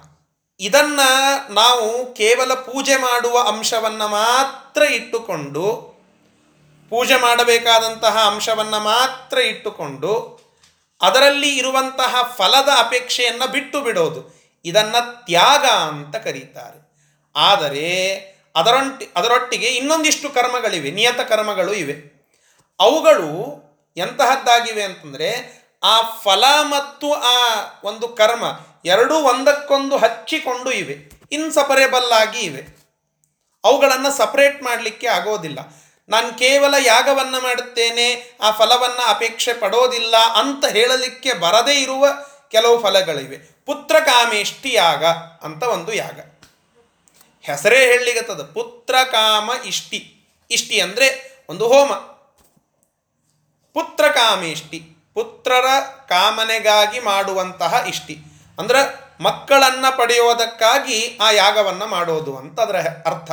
ಇದನ್ನು ನಾವು ಕೇವಲ ಪೂಜೆ ಮಾಡುವ ಅಂಶವನ್ನು ಮಾತ್ರ ಇಟ್ಟುಕೊಂಡು, ಪೂಜೆ ಮಾಡಬೇಕಾದಂತಹ ಅಂಶವನ್ನು ಮಾತ್ರ ಇಟ್ಟುಕೊಂಡು, ಅದರಲ್ಲಿ ಇರುವಂತಹ ಫಲದ ಅಪೇಕ್ಷೆಯನ್ನು ಬಿಟ್ಟು ಬಿಡೋದು. ಇದನ್ನು ತ್ಯಾಗ ಅಂತ ಕರೀತಾರೆ. ಆದರೆ ಅದರೊಂಟಿ, ಅದರೊಟ್ಟಿಗೆ ಇನ್ನೊಂದಿಷ್ಟು ಕರ್ಮಗಳಿವೆ, ನಿಯತ ಕರ್ಮಗಳು ಇವೆ. ಅವುಗಳು ಎಂತಹದ್ದಾಗಿವೆ ಅಂತಂದರೆ ಆ ಫಲ ಮತ್ತು ಆ ಒಂದು ಕರ್ಮ ಎರಡೂ ಒಂದಕ್ಕೊಂದು ಹಚ್ಚಿಕೊಂಡು ಇವೆ ಇನ್ಸಪರೇಬಲ್ ಆಗಿ ಇವೆ. ಅವುಗಳನ್ನು ಸಪರೇಟ್ ಮಾಡಲಿಕ್ಕೆ ಆಗೋದಿಲ್ಲ. ನಾನು ಕೇವಲ ಯಾಗವನ್ನು ಮಾಡುತ್ತೇನೆ, ಆ ಫಲವನ್ನು ಅಪೇಕ್ಷೆ ಪಡೋದಿಲ್ಲ ಅಂತ ಹೇಳಲಿಕ್ಕೆ ಬರದೇ ಇರುವ ಕೆಲವು ಫಲಗಳಿವೆ. ಪುತ್ರ ಕಾಮೇಷ್ಟಿ ಯಾಗ ಅಂತ ಒಂದು ಯಾಗ. ಹೆಸರೇ ಹೇಳಲಿಗತ್ತದ ಪುತ್ರ ಕಾಮ ಇಷ್ಟಿ ಇಷ್ಟಿ ಅಂದರೆ ಒಂದು ಹೋಮ. ಪುತ್ರ ಕಾಮೇಷ್ಟಿ ಪುತ್ರರ ಕಾಮನೆಗಾಗಿ ಮಾಡುವಂತಹ ಇಷ್ಟಿ. ಅಂದ್ರೆ ಮಕ್ಕಳನ್ನು ಪಡೆಯೋದಕ್ಕಾಗಿ ಆ ಯಾಗವನ್ನು ಮಾಡೋದು ಅಂತ ಅದರ ಅರ್ಥ.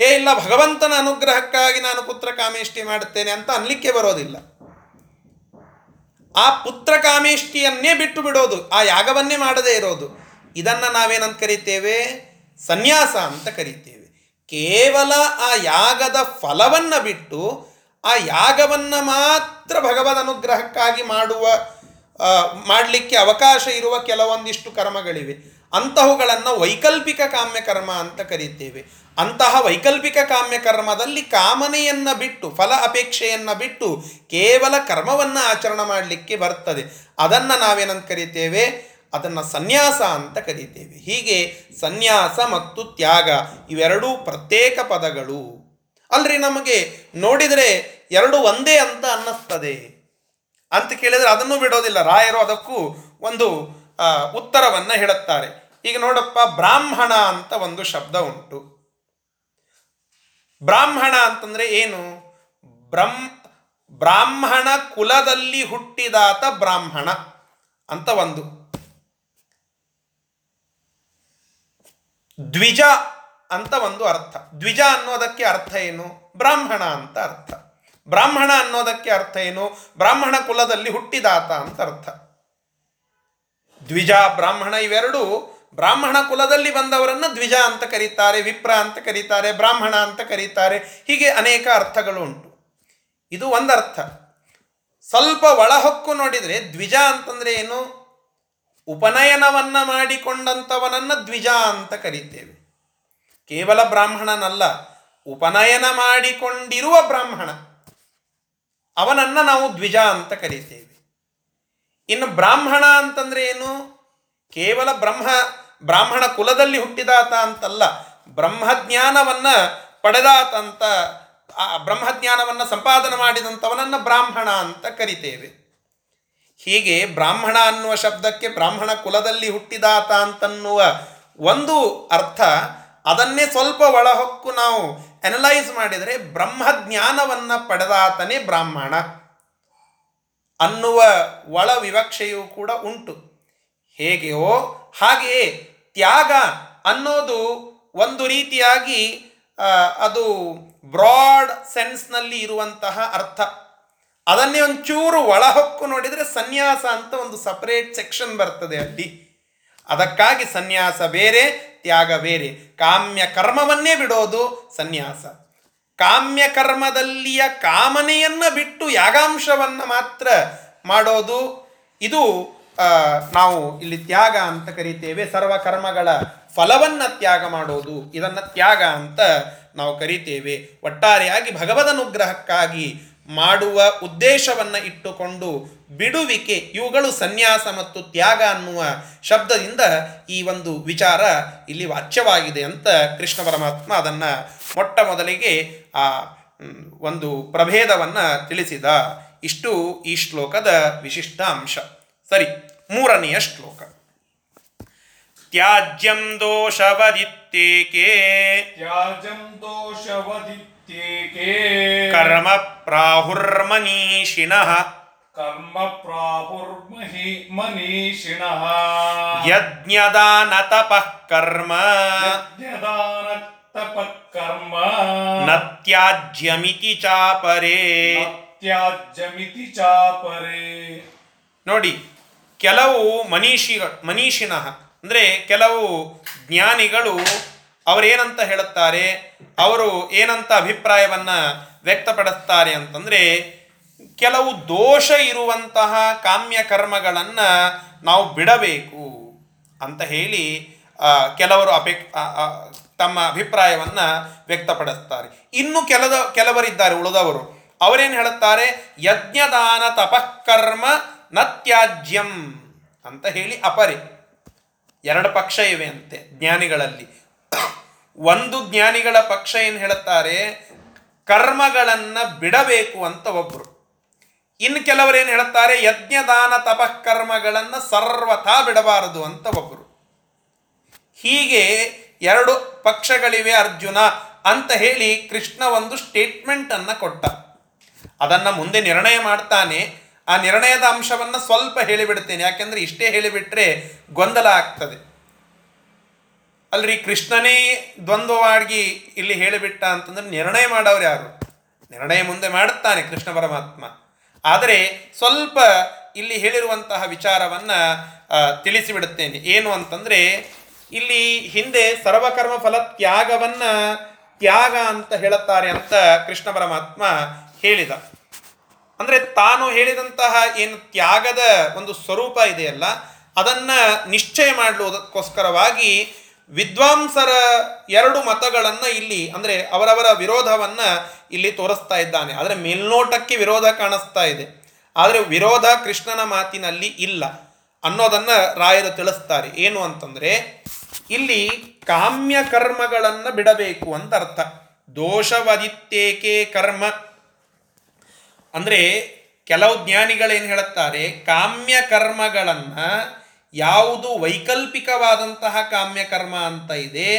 ಏ ಇಲ್ಲ, ಭಗವಂತನ ಅನುಗ್ರಹಕ್ಕಾಗಿ ನಾನು ಪುತ್ರ ಕಾಮೇಷ್ಟಿ ಮಾಡುತ್ತೇನೆ ಅಂತ ಅನ್ಲಿಕ್ಕೆ ಬರೋದಿಲ್ಲ. ಆ ಪುತ್ರ ಕಾಮೇಷ್ಟಿಯನ್ನೇ ಬಿಟ್ಟು ಬಿಡೋದು, ಆ ಯಾಗವನ್ನೇ ಮಾಡದೇ ಇರೋದು. ಇದನ್ನು ನಾವೇನಂತ ಕರಿತೇವೆ? ಸನ್ಯಾಸ ಅಂತ ಕರಿತೇವೆ. ಕೇವಲ ಆ ಯಾಗದ ಫಲವನ್ನು ಬಿಟ್ಟು ಆ ಯಾಗವನ್ನು ಮಾತ್ರ ಭಗವದ್ ಅನುಗ್ರಹಕ್ಕಾಗಿ ಮಾಡುವ ಮಾಡಲಿಕ್ಕೆ ಅವಕಾಶ ಇರುವ ಕೆಲವೊಂದಿಷ್ಟು ಕರ್ಮಗಳಿವೆ. ಅಂತಹವುಗಳನ್ನು ವೈಕಲ್ಪಿಕ ಕಾಮ್ಯ ಕರ್ಮ ಅಂತ ಕರೀತೇವೆ. ಅಂತಹ ವೈಕಲ್ಪಿಕ ಕಾಮ್ಯ ಕರ್ಮದಲ್ಲಿ ಕಾಮನೆಯನ್ನು ಬಿಟ್ಟು, ಫಲ ಅಪೇಕ್ಷೆಯನ್ನು ಬಿಟ್ಟು ಕೇವಲ ಕರ್ಮವನ್ನು ಆಚರಣೆ ಮಾಡಲಿಕ್ಕೆ ಬರ್ತದೆ. ಅದನ್ನು ನಾವೇನಂತ ಕರಿತೇವೆ? ಅದನ್ನು ಸನ್ಯಾಸ ಅಂತ ಕರೀತೇವೆ. ಹೀಗೆ ಸನ್ಯಾಸ ಮತ್ತು ತ್ಯಾಗ ಇವೆರಡೂ ಪ್ರತ್ಯೇಕ ಪದಗಳು. ಅಲ್ರಿ ನಮಗೆ ನೋಡಿದರೆ ಎರಡು ಒಂದೇ ಅಂತ ಅನ್ನಿಸ್ತದೆ. ಅಂತ ಕೇಳಿದರೆ ಅದನ್ನು ಬಿಡೋದಿಲ್ಲ. ರಾಯರು ಅದಕ್ಕೂ ಒಂದು ಉತ್ತರವನ್ನು ಹೇಳುತ್ತಾರೆ. ಈಗ ನೋಡಪ್ಪ, ಬ್ರಾಹ್ಮಣ ಅಂತ ಒಂದು ಶಬ್ದ ಉಂಟು. ಬ್ರಾಹ್ಮಣ ಅಂತಂದ್ರೆ ಏನು? ಬ್ರಹ್ಮ ಬ್ರಾಹ್ಮಣ ಕುಲದಲ್ಲಿ ಹುಟ್ಟಿದಾತ ಬ್ರಾಹ್ಮಣ ಅಂತ ಒಂದು. ದ್ವಿಜ ಅಂತ ಒಂದು ಅರ್ಥ. ದ್ವಿಜ ಅನ್ನೋದಕ್ಕೆ ಅರ್ಥ ಏನು? ಬ್ರಾಹ್ಮಣ ಅಂತ ಅರ್ಥ. ಬ್ರಾಹ್ಮಣ ಅನ್ನೋದಕ್ಕೆ ಅರ್ಥ ಏನು? ಬ್ರಾಹ್ಮಣ ಕುಲದಲ್ಲಿ ಹುಟ್ಟಿದಾತ ಅಂತ ಅರ್ಥ. ದ್ವಿಜ, ಬ್ರಾಹ್ಮಣ ಇವೆರಡು ಬ್ರಾಹ್ಮಣ ಕುಲದಲ್ಲಿ ಬಂದವರನ್ನು ದ್ವಿಜ ಅಂತ ಕರೀತಾರೆ, ವಿಪ್ರ ಅಂತ ಕರೀತಾರೆ, ಬ್ರಾಹ್ಮಣ ಅಂತ ಕರೀತಾರೆ. ಹೀಗೆ ಅನೇಕ ಅರ್ಥಗಳು ಉಂಟು. ಇದು ಒಂದರ್ಥ. ಸ್ವಲ್ಪ ಒಳಹೊಕ್ಕು ನೋಡಿದರೆ ದ್ವಿಜ ಅಂತಂದ್ರೆ ಏನು? ಉಪನಯನವನ್ನ ಮಾಡಿಕೊಂಡಂಥವನನ್ನು ದ್ವಿಜ ಅಂತ ಕರೀತೇವೆ. ಕೇವಲ ಬ್ರಾಹ್ಮಣನಲ್ಲ, ಉಪನಯನ ಮಾಡಿಕೊಂಡಿರುವ ಬ್ರಾಹ್ಮಣ. ಅವನನ್ನ ನಾವು ದ್ವಿಜ ಅಂತ ಕರೀತೇವೆ. ಇನ್ನು ಬ್ರಾಹ್ಮಣ ಅಂತಂದ್ರೆ ಏನು? ಕೇವಲ ಬ್ರಹ್ಮ, ಬ್ರಾಹ್ಮಣ ಕುಲದಲ್ಲಿ ಹುಟ್ಟಿದಾತ ಅಂತಲ್ಲ, ಬ್ರಹ್ಮಜ್ಞಾನವನ್ನು ಪಡೆದಾತ ಅಂತ, ಆ ಬ್ರಹ್ಮಜ್ಞಾನವನ್ನ ಸಂಪಾದನೆ ಮಾಡಿದಂಥವನನ್ನು ಬ್ರಾಹ್ಮಣ ಅಂತ ಕರಿತೇವೆ. ಹೀಗೆ ಬ್ರಾಹ್ಮಣ ಅನ್ನುವ ಶಬ್ದಕ್ಕೆ ಬ್ರಾಹ್ಮಣ ಕುಲದಲ್ಲಿ ಹುಟ್ಟಿದಾತ ಅಂತನ್ನುವ ಒಂದು ಅರ್ಥ ಅದನ್ನೇ ಸ್ವಲ್ಪ ಒಳಹೊಕ್ಕು ನಾವು ಅನಲೈಸ್ ಮಾಡಿದರೆ ಬ್ರಹ್ಮಜ್ಞಾನವನ್ನ ಪಡೆದಾತನೇ ಬ್ರಾಹ್ಮಣ ಅನ್ನುವ ಒಳ ವಿವಕ್ಷೆಯೂ ಕೂಡ ಉಂಟು. ಹೇಗೆಯೋ ಹಾಗೆಯೇ ತ್ಯಾಗ ಅನ್ನೋದು ಒಂದು ರೀತಿಯಾಗಿ ಅದು ಬ್ರಾಡ್ ಸೆನ್ಸ್ನಲ್ಲಿ ಇರುವಂತಹ ಅರ್ಥ. ಅದನ್ನೇ ಒಂಚೂರು ಒಳಹೊಕ್ಕು ನೋಡಿದರೆ ಸನ್ಯಾಸ ಅಂತ ಒಂದು ಸಪರೇಟ್ ಸೆಕ್ಷನ್ ಬರ್ತದೆ ಅಲ್ಲಿ ಅದಕ್ಕಾಗಿ ಸನ್ಯಾಸ ಬೇರೆ ತ್ಯಾಗ ಬೇರೆ ಕಾಮ್ಯ ಕರ್ಮವನ್ನೇ ಬಿಡೋದು ಸನ್ಯಾಸ. ಕಾಮ್ಯ ಕರ್ಮದಲ್ಲಿಯ ಕಾಮನೆಯನ್ನ ಬಿಟ್ಟು ಯಾಗಾಂಶವನ್ನ ಮಾತ್ರ ಮಾಡೋದು, ಇದು ನಾವು ಇಲ್ಲಿ ತ್ಯಾಗ ಅಂತ ಕರಿತೇವೆ. ಸರ್ವ ಕರ್ಮಗಳ ಫಲವನ್ನ ತ್ಯಾಗ ಮಾಡೋದು, ಇದನ್ನು ತ್ಯಾಗ ಅಂತ ನಾವು ಕರಿತೇವೆ. ಒಟ್ಟಾರೆಯಾಗಿ ಭಗವದನುಗ್ರಹಕ್ಕಾಗಿ ಮಾಡುವ ಉದ್ದೇಶವನ್ನ ಇಟ್ಟುಕೊಂಡು ಬಿಡುವಿಕೆ ಇವುಗಳು ಸನ್ಯಾಸ ಮತ್ತು ತ್ಯಾಗ ಅನ್ನುವ ಶಬ್ದದಿಂದ ಈ ಒಂದು ವಿಚಾರ ಇಲ್ಲಿ ವಾಚ್ಯವಾಗಿದೆ ಅಂತ ಕೃಷ್ಣ ಪರಮಾತ್ಮ ಅದನ್ನ ಮೊಟ್ಟ ಮೊದಲಿಗೆ ಆ ಒಂದು ಪ್ರಭೇದವನ್ನ ತಿಳಿಸಿದ. ಇಷ್ಟು ಈ ಶ್ಲೋಕದ ವಿಶಿಷ್ಟ ಅಂಶ. ಸರಿ ಮೂರನೆಯ ಶ್ಲೋಕ. ತ್ಯಾಜ್ಯಂ ದೋಷವದಿತ್ತೇಕೆ? ತ್ಯಾಜ್ಯಂ ದೋಷವದಿತ್ಯೇಕೆ ಕರ್ಮ ಪ್ರಾಹುರ್ಮನೀಷಿಣಃ ಕರ್ಮ ಪ್ರಾಹುರ್ಮಹಿ ಮನೀಷಿಣಃ. ಯಜ್ಞದಾನ ತಪಃ ಕರ್ಮ. ಯಜ್ಞದಾನ ತಪಃ ಕರ್ಮ. ನತ್ಯಾಜ್ಯಮಿತಿ ಚಾಪರೆ. ನತ್ಯಾಜ್ಯಮಿತಿ ಚಾಪರೆ. ನೋಡಿ ಕೆಲವು ಮನೀಷಿಗಳು ಮನೀಷಿಣಃ ಅಂದರೆ ಕೆಲವು ಜ್ಞಾನಿಗಳು ಅವರೇನಂತ ಹೇಳುತ್ತಾರೆ? ಅವರು ಏನಂತ ಅಭಿಪ್ರಾಯವನ್ನ ವ್ಯಕ್ತಪಡಿಸ್ತಾರೆ ಅಂತಂದ್ರೆ ಕೆಲವು ದೋಷ ಇರುವಂತಹ ಕಾಮ್ಯ ಕರ್ಮಗಳನ್ನು ನಾವು ಬಿಡಬೇಕು ಅಂತ ಹೇಳಿ ಕೆಲವರು ಅಪೇಕ್ ತಮ್ಮ ಅಭಿಪ್ರಾಯವನ್ನು ವ್ಯಕ್ತಪಡಿಸ್ತಾರೆ. ಇನ್ನು ಕೆಲದ, ಕೆಲವರಿದ್ದಾರೆ, ಉಳಿದವರು. ಅವರೇನು ಹೇಳುತ್ತಾರೆ? ಯಜ್ಞದಾನ ತಪಃಕರ್ಮ ನ ತ್ಯಾಜ್ಯಂ ಅಂತ ಹೇಳಿ ಅಪರಿ. ಎರಡು ಪಕ್ಷ ಇವೆ ಅಂತೆ ಜ್ಞಾನಿಗಳಲ್ಲಿ. ಒಂದು ಜ್ಞಾನಿಗಳ ಪಕ್ಷ ಏನು ಹೇಳುತ್ತಾರೆ? ಕರ್ಮಗಳನ್ನು ಬಿಡಬೇಕು ಅಂತ ಒಬ್ರು. ಇನ್ನು ಕೆಲವರೇನು ಹೇಳುತ್ತಾರೆ? ಯಜ್ಞದಾನ ತಪಃಕರ್ಮಗಳನ್ನು ಸರ್ವಥಾ ಬಿಡಬಾರದು ಅಂತ ಒಬ್ಬರು ಹೀಗೆ ಎರಡು ಪಕ್ಷಗಳಿವೆ ಅರ್ಜುನ ಅಂತ ಹೇಳಿ ಕೃಷ್ಣ ಒಂದು ಸ್ಟೇಟ್ಮೆಂಟ್ ಅನ್ನ ಕೊಟ್ಟ. ಅದನ್ನು ಮುಂದೆ ನಿರ್ಣಯ ಮಾಡ್ತಾನೆ. ಆ ನಿರ್ಣಯದ ಅಂಶವನ್ನು ಸ್ವಲ್ಪ ಹೇಳಿಬಿಡ್ತೇನೆ. ಯಾಕೆಂದ್ರೆ ಇಷ್ಟೇ ಹೇಳಿಬಿಟ್ರೆ ಗೊಂದಲ ಆಗ್ತದೆ. ಅಲ್ರಿ, ಕೃಷ್ಣನೇ ದ್ವಂದ್ವವಾಗಿ ಇಲ್ಲಿ ಹೇಳಿಬಿಟ್ಟ ಅಂತಂದ್ರೆ ನಿರ್ಣಯ ಮಾಡೋರು ಯಾರು? ನಿರ್ಣಯ ಮುಂದೆ ಮಾಡುತ್ತಾನೆ ಕೃಷ್ಣ ಪರಮಾತ್ಮ. ಆದರೆ ಸ್ವಲ್ಪ ಇಲ್ಲಿ ಹೇಳಿರುವಂತಹ ವಿಚಾರವನ್ನ ತಿಳಿಸಿಬಿಡುತ್ತೇನೆ. ಏನು ಅಂತಂದ್ರೆ, ಇಲ್ಲಿ ಹಿಂದೆ ಸರ್ವಕರ್ಮ ಫಲ ತ್ಯಾಗವನ್ನ ತ್ಯಾಗ ಅಂತ ಹೇಳುತ್ತಾರೆ ಅಂತ ಕೃಷ್ಣ ಪರಮಾತ್ಮ ಹೇಳಿದ. ಅಂದರೆ ತಾನು ಹೇಳಿದಂತಹ ಏನು ತ್ಯಾಗದ ಒಂದು ಸ್ವರೂಪ ಇದೆಯಲ್ಲ, ಅದನ್ನು ನಿಶ್ಚಯ ಮಾಡುವುದಕ್ಕೋಸ್ಕರವಾಗಿ ವಿದ್ವಾಂಸರ ಎರಡು ಮತಗಳನ್ನು ಇಲ್ಲಿ, ಅಂದರೆ ಅವರವರ ವಿರೋಧವನ್ನು ಇಲ್ಲಿ ತೋರಿಸ್ತಾ ಇದ್ದಾನೆ. ಆದರೆ ಮೇಲ್ನೋಟಕ್ಕೆ ವಿರೋಧ ಕಾಣಿಸ್ತಾ ಇದೆ. ಆದರೆ ವಿರೋಧ ಕೃಷ್ಣನ ಮಾತಿನಲ್ಲಿ ಇಲ್ಲ ಅನ್ನೋದನ್ನು ರಾಯರು ತಿಳಿಸ್ತಾರೆ. ಏನು ಅಂತಂದರೆ, ಇಲ್ಲಿ ಕಾಮ್ಯ ಕರ್ಮಗಳನ್ನು ಬಿಡಬೇಕು ಅಂತ ಅರ್ಥ. ದೋಷವದಿತ್ತೇಕೆ ಕರ್ಮ? ಅಂದರೆ ಕೆಲವು ಜ್ಞಾನಿಗಳೇನು ಹೇಳುತ್ತಾರೆ, ಕಾಮ್ಯ ಕರ್ಮಗಳನ್ನು ಯಾವುದು ವೈಕಲ್ಪಿಕವಾದಂತಹ ಕಾಮ್ಯಕರ್ಮ ಅಂತ ಇದೆ,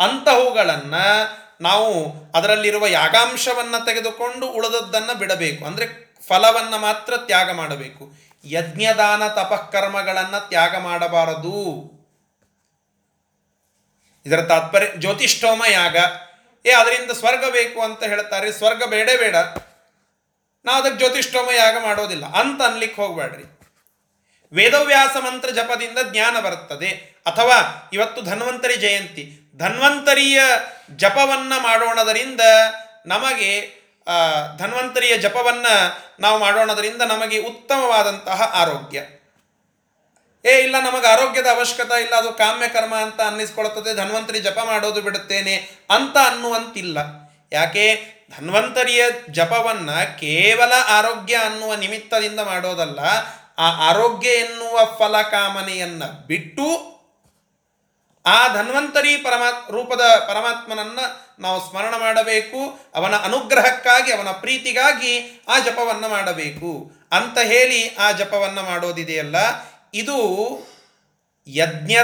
ಅಂತಹವುಗಳನ್ನು ನಾವು ಅದರಲ್ಲಿರುವ ಯಾಗಾಂಶವನ್ನು ತೆಗೆದುಕೊಂಡು ಉಳಿದದ್ದನ್ನು ಬಿಡಬೇಕು. ಅಂದರೆ ಫಲವನ್ನು ಮಾತ್ರ ತ್ಯಾಗ ಮಾಡಬೇಕು. ಯಜ್ಞದಾನ ತಪಃಕರ್ಮಗಳನ್ನು ತ್ಯಾಗ ಮಾಡಬಾರದು. ಇದರ ತಾತ್ಪರ್ಯ, ಜ್ಯೋತಿಷ್ಠೋಮ ಯಾಗ. ಏ, ಅದರಿಂದ ಸ್ವರ್ಗ ಬೇಕು ಅಂತ ಹೇಳ್ತಾರೆ. ಸ್ವರ್ಗ ಬೇಡ ಬೇಡ. ನಾವು ಅದಕ್ಕೆ ಜ್ಯೋತಿಷ್ಠೋಮ ಯಾಗ ಮಾಡೋದಿಲ್ಲ. ಅಂತ ಅನ್ಲಿಕ್ಕೆ ಹೋಗ್ಬೇಡ್ರಿ ವೇದವ್ಯಾಸ ಮಂತ್ರ ಜಪದಿಂದ ಜ್ಞಾನ ಬರುತ್ತದೆ. ಅಥವಾ ಇವತ್ತು ಧನ್ವಂತರಿ ಜಯಂತಿ. ಧನ್ವಂತರಿಯ ಜಪವನ್ನ ಮಾಡೋಣದರಿಂದ ನಮಗೆ ಧನ್ವಂತರಿಯ ಜಪವನ್ನು ನಾವು ಮಾಡೋಣದರಿಂದ ನಮಗೆ ಉತ್ತಮವಾದಂತಹ ಆರೋಗ್ಯ. ಏ, ಇಲ್ಲ, ನಮಗೆ ಆರೋಗ್ಯದ ಅವಶ್ಯಕತೆ, ಇಲ್ಲ, ಅದು ಕಾಮ್ಯ ಕರ್ಮ ಅಂತ ಅನ್ನಿಸ್ಕೊಳ್ತದೆ, ಧನ್ವಂತರಿ ಜಪ ಮಾಡೋದು ಬಿಡುತ್ತೇನೆ ಅಂತ ಅನ್ನುವಂತಿಲ್ಲ. ಯಾಕೆ? ಧನ್ವಂತರಿಯ ಜಪವನ್ನ ಕೇವಲ ಆರೋಗ್ಯ ಅನ್ನುವ ನಿಮಿತ್ತದಿಂದ ಮಾಡೋದಲ್ಲ ಆ ಆರೋಗ್ಯ ಎನ್ನುವ ಫಲಕಾಮನೆಯನ್ನ ಬಿಟ್ಟು ಆ ಧನ್ವಂತರಿ ಪರಮಾತ್ ರೂಪದ ಪರಮಾತ್ಮನನ್ನ ನಾವು ಸ್ಮರಣ ಮಾಡಬೇಕು, ಅವನ ಅನುಗ್ರಹಕ್ಕಾಗಿ, ಅವನ ಪ್ರೀತಿಗಾಗಿ ಆ ಜಪವನ್ನು ಮಾಡಬೇಕು. ಅಂತ ಹೇಳಿ ಆ ಜಪವನ್ನು ಮಾಡೋದಿದೆಯಲ್ಲ, ಇದು ಯಜ್ಞ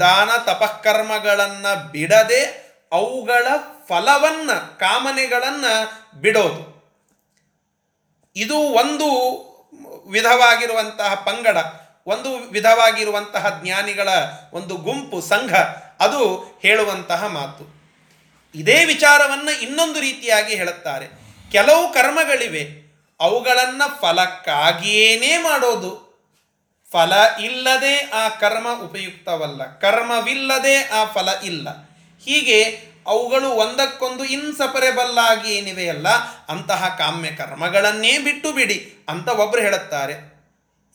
ದಾನ, ತಪಃಕರ್ಮಗಳನ್ನು ಬಿಡದೆ ಅವುಗಳ ಫಲವನ್ನು, ಕಾಮನೆಗಳನ್ನು ಬಿಡೋದು. ಇದು ಒಂದು ವಿಧವಾಗಿರುವಂತಹ ಪಂಗಡ, ಒಂದು ವಿಧವಾಗಿರುವಂತಹ ಜ್ಞಾನಿಗಳ ಒಂದು ಗುಂಪು, ಸಂಘ, ಅದು ಹೇಳುವಂತಹ ಮಾತು. ಇದೇ ವಿಚಾರವನ್ನು ಇನ್ನೊಂದು ರೀತಿಯಾಗಿ ಹೇಳುತ್ತಾರೆ. ಕೆಲವು ಕರ್ಮಗಳಿವೆ, ಅವುಗಳನ್ನು ಫಲಕ್ಕಾಗಿಯೇನೇ ಮಾಡೋದು. ಫಲ ಇಲ್ಲದೆ ಆ ಕರ್ಮ ಉಪಯುಕ್ತವಲ್ಲ. ಕರ್ಮವಿಲ್ಲದೆ ಆ ಫಲ ಇಲ್ಲ. ಹೀಗೆ ಅವುಗಳು ಒಂದಕ್ಕೊಂದು ಇನ್ಸಪರೇಬಲ್ ಆಗಿ ಏನಿವೆಯಲ್ಲ ಅಂತಹ ಕಾಮ್ಯ ಕರ್ಮಗಳನ್ನೇ ಬಿಟ್ಟು ಬಿಡಿ ಅಂತ ಒಬ್ಬರು ಹೇಳುತ್ತಾರೆ.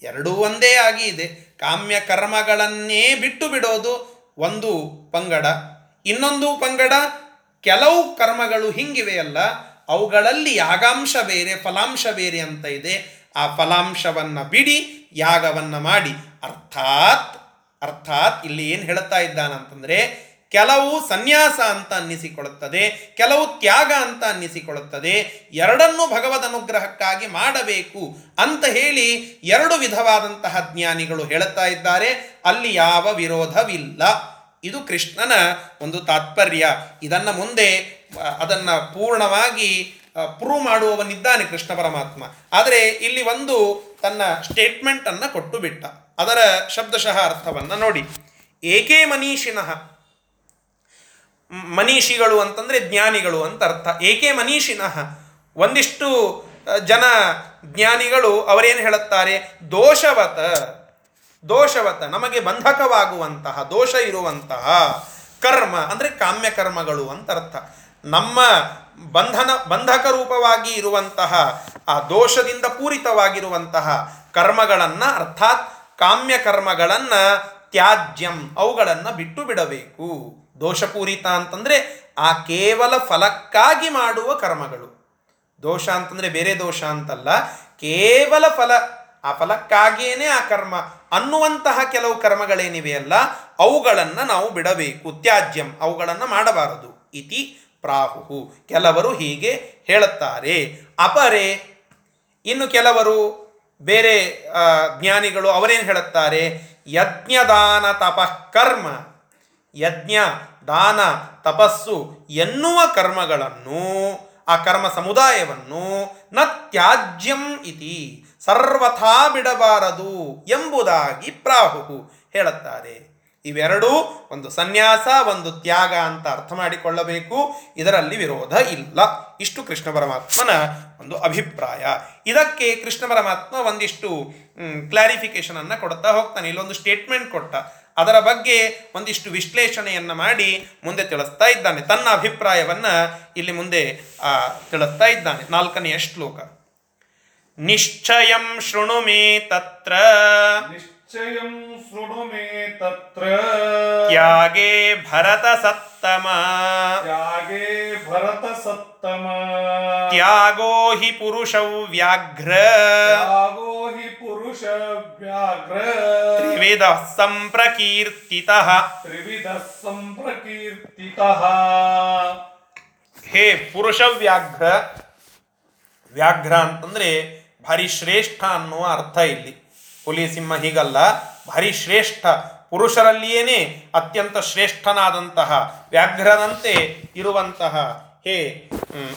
ಎರಡೂ ಒಂದೇ ಆಗಿ ಇದೆ. ಕಾಮ್ಯ ಕರ್ಮಗಳನ್ನೇ ಬಿಟ್ಟು ಬಿಡೋದು ಒಂದು ಪಂಗಡ. ಇನ್ನೊಂದು ಪಂಗಡ, ಕೆಲವು ಕರ್ಮಗಳು ಹಿಂಗಿವೆಯಲ್ಲ ಅವುಗಳಲ್ಲಿ ಯಾಗಾಂಶ ಬೇರೆ, ಫಲಾಂಶ ಬೇರೆ ಅಂತ ಇದೆ. ಆ ಫಲಾಂಶವನ್ನು ಬಿಡಿ, ಯಾಗವನ್ನು ಮಾಡಿ. ಅರ್ಥಾತ್ ಅರ್ಥಾತ್ ಇಲ್ಲಿ ಏನು ಹೇಳ್ತಾ ಇದ್ದಾನಂತಂದರೆ ಕೆಲವು ಸನ್ಯಾಸ ಅಂತ ಅನ್ನಿಸಿಕೊಳ್ಳುತ್ತದೆ, ಕೆಲವು ತ್ಯಾಗ ಅಂತ ಅನ್ನಿಸಿಕೊಳ್ಳುತ್ತದೆ, ಎರಡನ್ನೂ ಭಗವದ್ ಅನುಗ್ರಹಕ್ಕಾಗಿ ಮಾಡಬೇಕು ಅಂತ ಹೇಳಿ ಎರಡು ವಿಧವಾದಂತಹ ಜ್ಞಾನಿಗಳು ಹೇಳುತ್ತಾ ಇದ್ದಾರೆ. ಅಲ್ಲಿ ಯಾವ ವಿರೋಧವಿಲ್ಲ. ಇದು ಕೃಷ್ಣನ ಒಂದು ತಾತ್ಪರ್ಯ. ಇದನ್ನ ಮುಂದೆ, ಅದನ್ನ ಪೂರ್ಣವಾಗಿ ಪ್ರೂವ್ ಮಾಡುವವನಿದ್ದಾನೆ ಕೃಷ್ಣ ಪರಮಾತ್ಮ. ಆದರೆ ಇಲ್ಲಿ ಒಂದು ತನ್ನ ಸ್ಟೇಟ್ಮೆಂಟನ್ನು ಕೊಟ್ಟು ಬಿಟ್ಟ. ಅದರ ಶಬ್ದಶಃ ಅರ್ಥವನ್ನು ನೋಡಿ. ಏಕೇ ಮನೀಷಿನಃ ಮನೀಷಿಗಳು ಅಂತಂದರೆ ಜ್ಞಾನಿಗಳು ಅಂತ ಅರ್ಥ. ಏಕೆ ಮನೀಷಿನಃ ಒಂದಿಷ್ಟು ಜನ ಜ್ಞಾನಿಗಳು ಅವರೇನು ಹೇಳುತ್ತಾರೆ? ದೋಷವತ ದೋಷವತ, ನಮಗೆ ಬಂಧಕವಾಗುವಂತಹ, ದೋಷ ಇರುವಂತಹ ಕರ್ಮ, ಅಂದರೆ ಕಾಮ್ಯ ಕರ್ಮಗಳು ಅಂತ ಅರ್ಥ. ನಮ್ಮ ಬಂಧನ, ಬಂಧಕ ರೂಪವಾಗಿ ಇರುವಂತಹ, ಆ ದೋಷದಿಂದ ಪೂರಿತವಾಗಿರುವಂತಹ ಕರ್ಮಗಳನ್ನು, ಅರ್ಥಾತ್ ಕಾಮ್ಯ ಕರ್ಮಗಳನ್ನು ತ್ಯಾಜ್ಯಂ, ಅವುಗಳನ್ನು ಬಿಟ್ಟು ಬಿಡಬೇಕು. ದೋಷಪೂರಿತ ಅಂತಂದರೆ ಆ ಕೇವಲ ಫಲಕ್ಕಾಗಿ ಮಾಡುವ ಕರ್ಮಗಳು. ದೋಷ ಅಂತಂದರೆ ಬೇರೆ ದೋಷ ಅಂತಲ್ಲ, ಕೇವಲ ಫಲ, ಆ ಫಲಕ್ಕಾಗಿಯೇ ಆ ಕರ್ಮ ಅನ್ನುವಂತಹ ಕೆಲವು ಕರ್ಮಗಳೇನಿವೆಯಲ್ಲ ಅವುಗಳನ್ನು ನಾವು ಬಿಡಬೇಕು, ತ್ಯಾಜ್ಯಂ, ಅವುಗಳನ್ನು ಮಾಡಬಾರದು. ಇತಿ ಪ್ರಾಹು ಕೆಲವರು ಹೀಗೆ ಹೇಳುತ್ತಾರೆ. ಅಪರೆ, ಇನ್ನು ಕೆಲವರು ಬೇರೆ ಜ್ಞಾನಿಗಳು ಅವರೇನು ಹೇಳುತ್ತಾರೆ? ಯಜ್ಞದಾನ ತಪಃಕರ್ಮ ಯಜ್ಞ, ದಾನ, ತಪಸ್ಸು ಎನ್ನುವ ಕರ್ಮಗಳನ್ನು, ಆ ಕರ್ಮ ಸಮುದಾಯವನ್ನು ನ ತ್ಯಾಜ್ಯಂ ಇತಿ, ಸರ್ವಥಾ ಬಿಡಬಾರದು ಎಂಬುದಾಗಿ ಪ್ರಾಹುಹು ಹೇಳುತ್ತಾರೆ. ಇವೆರಡೂ ಒಂದು ಸನ್ಯಾಸ, ಒಂದು ತ್ಯಾಗ ಅಂತ ಅರ್ಥ ಮಾಡಿಕೊಳ್ಳಬೇಕು. ಇದರಲ್ಲಿ ವಿರೋಧ ಇಲ್ಲ. ಇಷ್ಟು ಕೃಷ್ಣ ಪರಮಾತ್ಮನ ಒಂದು ಅಭಿಪ್ರಾಯ. ಇದಕ್ಕೆ ಕೃಷ್ಣ ಪರಮಾತ್ಮ ಒಂದಿಷ್ಟು ಕ್ಲಾರಿಫಿಕೇಶನ್ ಅನ್ನು ಕೊಡ್ತಾ ಹೋಗ್ತಾನೆ. ಇಲ್ಲೊಂದು ಸ್ಟೇಟ್ಮೆಂಟ್ ಕೊಟ್ಟ. ಅದರ ಬಗ್ಗೆ ಒಂದಿಷ್ಟು ವಿಶ್ಲೇಷಣೆಯನ್ನು ಮಾಡಿ ಮುಂದೆ ತಿಳಿಸ್ತಾ ಇದ್ದಾನೆ. ತನ್ನ ಅಭಿಪ್ರಾಯವನ್ನ ಇಲ್ಲಿ ಮುಂದೆ ಆ, ತಿಳಿಸ್ತಾ ಇದ್ದಾನೆ. ನಾಲ್ಕನೆಯ ಶ್ಲೋಕ. ನಿಶ್ಚಯಂ ಶೃಣು ಮೇ ತತ್ರ. ನಿಶ್ಚಯಂ ಶೃಣು ಮೇ ತತ್ರ. ತ್ಯಾಗೇ ಭರತ ಸತ್ತಮ. ತ್ಯಾಗೇ ಭರತ ಸತ್ತಮ. ತ್ಯಾಗೋ ಹಿ ಪುರುಷೌ ವ್ಯಾಘ್ರ. ತ್ಯಾಗೋ ಪುರುಷ ವ್ಯಾಘ್ರ ತ್ರಿವಿಧ ಸಂಪ್ರಕೀರ್ತಿತಃ ತ್ರಿವಿಧ ಸಂಪ್ರಕೀರ್ತಿತಃ ಹೇ ಪುರುಷ ವ್ಯಾಘ್ರ ವ್ಯಾಘ್ರ ಅಂತಂದ್ರೆ ಭಾರಿ ಶ್ರೇಷ್ಠ ಅನ್ನುವ ಅರ್ಥ ಇಲ್ಲಿ. ಹುಲಿ ಸಿಂಹ ಹೀಗಲ್ಲ. ಭಾರಿ ಶ್ರೇಷ್ಠ ಪುರುಷರಲ್ಲಿಯೇನೆ ಅತ್ಯಂತ ಶ್ರೇಷ್ಠನಾದಂತಹ ವ್ಯಾಘ್ರನಂತೆ ಇರುವಂತಹ ಹೇ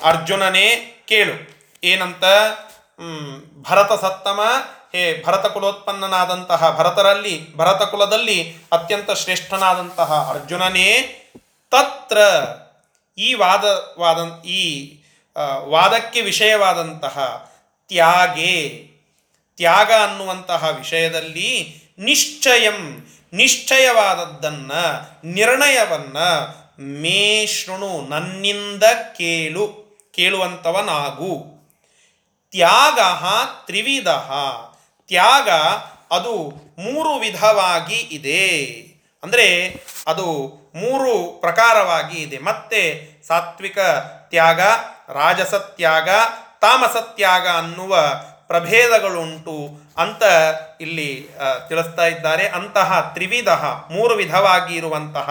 ಅರ್ಜುನನೇ ಕೇಳು. ಏನಂತ? ಭರತ ಸತ್ತಮ, ಹೇ, ಭರತ ಕುಲೋತ್ಪನ್ನನಾದಂತಹ ಭರತರಲ್ಲಿ, ಭರತ ಕುಲದಲ್ಲಿ ಅತ್ಯಂತ ಶ್ರೇಷ್ಠನಾದಂತಹ ಅರ್ಜುನನೇ, ತತ್ರ ಈ ವಾದವಾದ ಈ ವಾದಕ್ಕೆ ವಿಷಯವಾದಂತಹ ತ್ಯಾಗೆ, ತ್ಯಾಗ ಅನ್ನುವಂತಹ ವಿಷಯದಲ್ಲಿ ನಿಶ್ಚಯಂ, ನಿಶ್ಚಯವಾದದ್ದನ್ನು, ನಿರ್ಣಯವನ್ನು ಮೇ ಶೃಣು ನನ್ನಿಂದ ಕೇಳು ಕೇಳುವಂಥವನಾಗು ತ್ಯಾಗ ತ್ರಿವಿಧ. ತ್ಯಾಗ ಅದು ಮೂರು ವಿಧವಾಗಿ ಇದೆ. ಅಂದರೆ ಅದು ಮೂರು ಪ್ರಕಾರವಾಗಿ ಇದೆ. ಮತ್ತೆ ಸಾತ್ವಿಕ ತ್ಯಾಗ ರಾಜಸ ತ್ಯಾಗ ತಾಮಸ ತ್ಯಾಗ ಅನ್ನುವ ಪ್ರಭೇದಗಳುಂಟು ಅಂತ ಇಲ್ಲಿ ತಿಳಿಸ್ತಾ ಇದ್ದಾರೆ. ಅಂತಹ ತ್ರಿವಿಧ ಮೂರು ವಿಧವಾಗಿ ಇರುವಂತಹ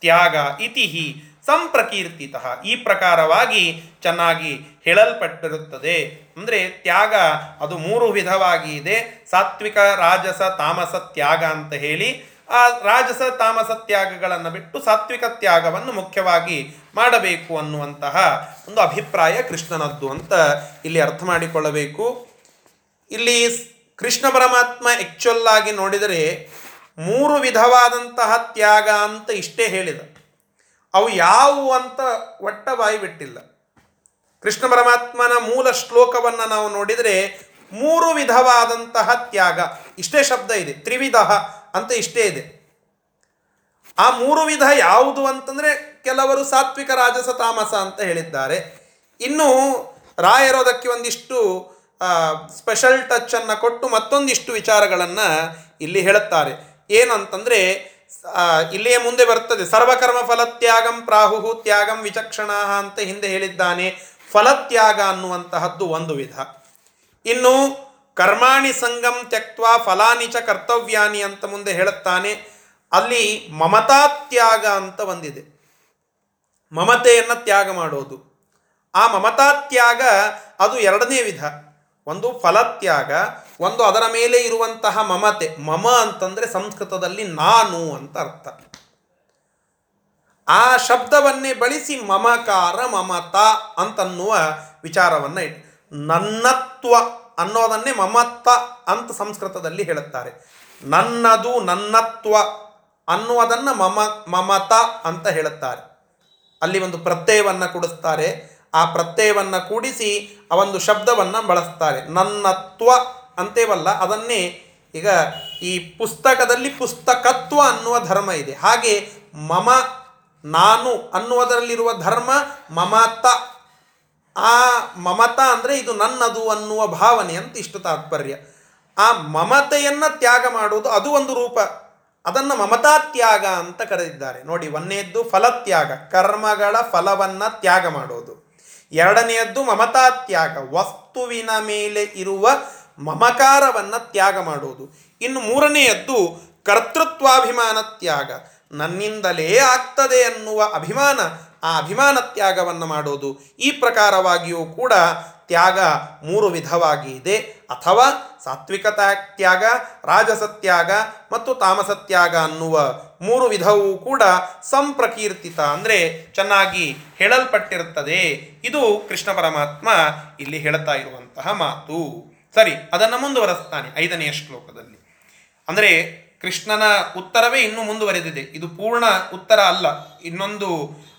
ತ್ಯಾಗ ಇತಿಹಿ ಸಂಪ್ರಕೀರ್ತಿತ. ಈ ಪ್ರಕಾರವಾಗಿ ಚೆನ್ನಾಗಿ ಹೇಳಲ್ಪಟ್ಟಿರುತ್ತದೆ. ಅಂದರೆ ತ್ಯಾಗ ಅದು ಮೂರು ವಿಧವಾಗಿ ಇದೆ. ಸಾತ್ವಿಕ, ರಾಜಸ, ತಾಮಸ, ತ್ಯಾಗ ಅಂತ ಹೇಳಿ, ಆ ರಾಜಸ, ತಾಮಸ ತ್ಯಾಗಗಳನ್ನು ಬಿಟ್ಟು ಸಾತ್ವಿಕ ತ್ಯಾಗವನ್ನು ಮುಖ್ಯವಾಗಿ ಮಾಡಬೇಕು ಅನ್ನುವಂತಹ ಒಂದು ಅಭಿಪ್ರಾಯ ಕೃಷ್ಣನದ್ದು ಅಂತ ಇಲ್ಲಿ ಅರ್ಥ ಮಾಡಿಕೊಳ್ಳಬೇಕು. ಇಲ್ಲಿ ಕೃಷ್ಣ ಪರಮಾತ್ಮ ಆ್ಯಕ್ಚುಲ್ ಆಗಿ ನೋಡಿದರೆ ಮೂರು ವಿಧವಾದಂತಹ ತ್ಯಾಗ ಅಂತ ಇಷ್ಟೇ ಹೇಳಿದ. ಅವು ಯಾವುವು ಅಂತ ಒಟ್ಟ ಬಾಯಿ ಬಿಟ್ಟಿಲ್ಲ. ಕೃಷ್ಣ ಪರಮಾತ್ಮನ ಮೂಲ ಶ್ಲೋಕವನ್ನು ನಾವು ನೋಡಿದರೆ ಮೂರು ವಿಧವಾದಂತಹ ತ್ಯಾಗ. ಇಷ್ಟೇ ಶಬ್ದ ಇದೆ, ತ್ರಿವಿಧ ಅಂತ ಇಷ್ಟೇ ಇದೆ. ಆ ಮೂರು ವಿಧ ಯಾವುದು ಅಂತಂದರೆ ಕೆಲವರು ಸಾತ್ವಿಕ ರಾಜಸ ತಾಮಸ ಅಂತ ಹೇಳಿದ್ದಾರೆ. ಇನ್ನು ರಾಯರೋದಕ್ಕೆ ಒಂದಿಷ್ಟು ಸ್ಪೆಷಲ್ ಟಚ್ಚನ್ನು ಕೊಟ್ಟು ಮತ್ತೊಂದಿಷ್ಟು ವಿಚಾರಗಳನ್ನು ಇಲ್ಲಿ ಹೇಳುತ್ತಾರೆ. ಏನಂತಂದರೆ ಇಲ್ಲಿಯೇ ಮುಂದೆ ಬರ್ತದೆ. ಸರ್ವಕರ್ಮ ಫಲತ್ಯಾಗಂ ಪ್ರಾಹು ತ್ಯಾಗಂ ವಿಚಕ್ಷಣ ಅಂತ ಹಿಂದೆ ಹೇಳಿದ್ದಾನೆ. ಫಲತ್ಯಾಗ ಅನ್ನುವಂತಹದ್ದು ಒಂದು ವಿಧ. ಇನ್ನು ಕರ್ಮಾಣಿ ಸಂಗಂ ತ್ಯಕ್ವಾ ಫಲಾನಿ ಚ ಕರ್ತವ್ಯಾನಿ ಅಂತ ಮುಂದೆ ಹೇಳುತ್ತಾನೆ. ಅಲ್ಲಿ ಮಮತಾತ್ಯಾಗ ಅಂತ ಒಂದಿದೆ ಮಮತೆಯನ್ನು ತ್ಯಾಗ ಮಾಡೋದು. ಆ ಮಮತಾತ್ಯಾಗ ಅದು ಎರಡನೇ ವಿಧ. ಒಂದು ಫಲತ್ಯಾಗ ಒಂದು ಅದರ ಮೇಲೆ ಇರುವಂತಹ ಮಮತೆ, ಮಮ ಅಂತಂದರೆ ಸಂಸ್ಕೃತದಲ್ಲಿ ನಾನು ಅಂತ ಅರ್ಥ. ಆ ಶಬ್ದವನ್ನೇ ಬಳಸಿ ಮಮಕಾರ, ಮಮತ ಅಂತನ್ನುವ ವಿಚಾರವನ್ನು ಇಟ್ಟು ನನ್ನತ್ವ ಅನ್ನೋದನ್ನೇ ಮಮತ್ತ ಅಂತ ಸಂಸ್ಕೃತದಲ್ಲಿ ಹೇಳುತ್ತಾರೆ. ನನ್ನದು ನನ್ನತ್ವ ಅನ್ನುವುದನ್ನು ಮಮ, ಮಮತ ಅಂತ ಹೇಳುತ್ತಾರೆ. ಅಲ್ಲಿ ಒಂದು ಪ್ರತ್ಯಯವನ್ನು ಕೂಡಿಸ್ತಾರೆ. ಆ ಪ್ರತ್ಯಯವನ್ನು ಕೂಡಿಸಿ ಆ ಒಂದು ಶಬ್ದವನ್ನು ಬಳಸ್ತಾರೆ. ನನ್ನತ್ವ ಅಂತೇವಲ್ಲ, ಅದನ್ನೇ ಈಗ ಈ ಪುಸ್ತಕದಲ್ಲಿ ಪುಸ್ತಕತ್ವ ಅನ್ನುವ ಧರ್ಮ ಇದೆ. ಹಾಗೆ ಮಮ, ನಾನು ಅನ್ನುವುದರಲ್ಲಿರುವ ಧರ್ಮ ಮಮತ. ಆ ಮಮತ ಅಂದರೆ ಇದು ನನ್ನದು ಅನ್ನುವ ಭಾವನೆ ಅಂತ ಇಷ್ಟು ತಾತ್ಪರ್ಯ. ಆ ಮಮತೆಯನ್ನು ತ್ಯಾಗ ಮಾಡುವುದು ಅದು ಒಂದು ರೂಪ. ಅದನ್ನು ಮಮತಾ ತ್ಯಾಗ ಅಂತ ಕರೆದಿದ್ದಾರೆ. ನೋಡಿ ಒಂದನೆಯದ್ದು ಫಲತ್ಯಾಗ ಕರ್ಮಗಳ ಫಲವನ್ನು ತ್ಯಾಗ ಮಾಡೋದು ಎರಡನೆಯದ್ದು ಮಮತಾ ತ್ಯಾಗ, ವಸ್ತುವಿನ ಮೇಲೆ ಇರುವ ಮಮಕಾರವನ್ನು ತ್ಯಾಗ ಮಾಡುವುದು. ಇನ್ನು ಮೂರನೆಯದ್ದು ಕರ್ತೃತ್ವಾಭಿಮಾನ ತ್ಯಾಗ. ನನ್ನಿಂದಲೇ ಆಗ್ತದೆ ಅನ್ನುವ ಅಭಿಮಾನ, ಆ ಅಭಿಮಾನ ತ್ಯಾಗವನ್ನು ಮಾಡೋದು ಈ ಪ್ರಕಾರವಾಗಿಯೂ ಕೂಡ ತ್ಯಾಗ ಮೂರು ವಿಧವಾಗಿ ಇದೆ. ಅಥವಾ ಸಾತ್ವಿಕ ತ್ಯಾಗ, ರಾಜಸ ತ್ಯಾಗ ಮತ್ತು ತಾಮಸ ತ್ಯಾಗ ಅನ್ನುವ ಮೂರು ವಿಧವೂ ಕೂಡ ಸಂಪ್ರಕೀರ್ತಿತ ಅಂದರೆ ಚೆನ್ನಾಗಿ ಹೇಳಲ್ಪಟ್ಟಿರುತ್ತದೆ. ಇದು ಕೃಷ್ಣ ಪರಮಾತ್ಮ ಇಲ್ಲಿ ಹೇಳ್ತಾ ಇರುವಂತಹ ಮಾತು. ಸರಿ, ಅದನ್ನು ಮುಂದುವರೆಸ್ತಾನೆ ಐದನೆಯ ಶ್ಲೋಕದಲ್ಲಿ. ಅಂದರೆ ಕೃಷ್ಣನ ಉತ್ತರವೇ ಇನ್ನೂ ಮುಂದುವರೆದಿದೆ. ಇದು ಪೂರ್ಣ ಉತ್ತರ ಅಲ್ಲ. ಇನ್ನೊಂದು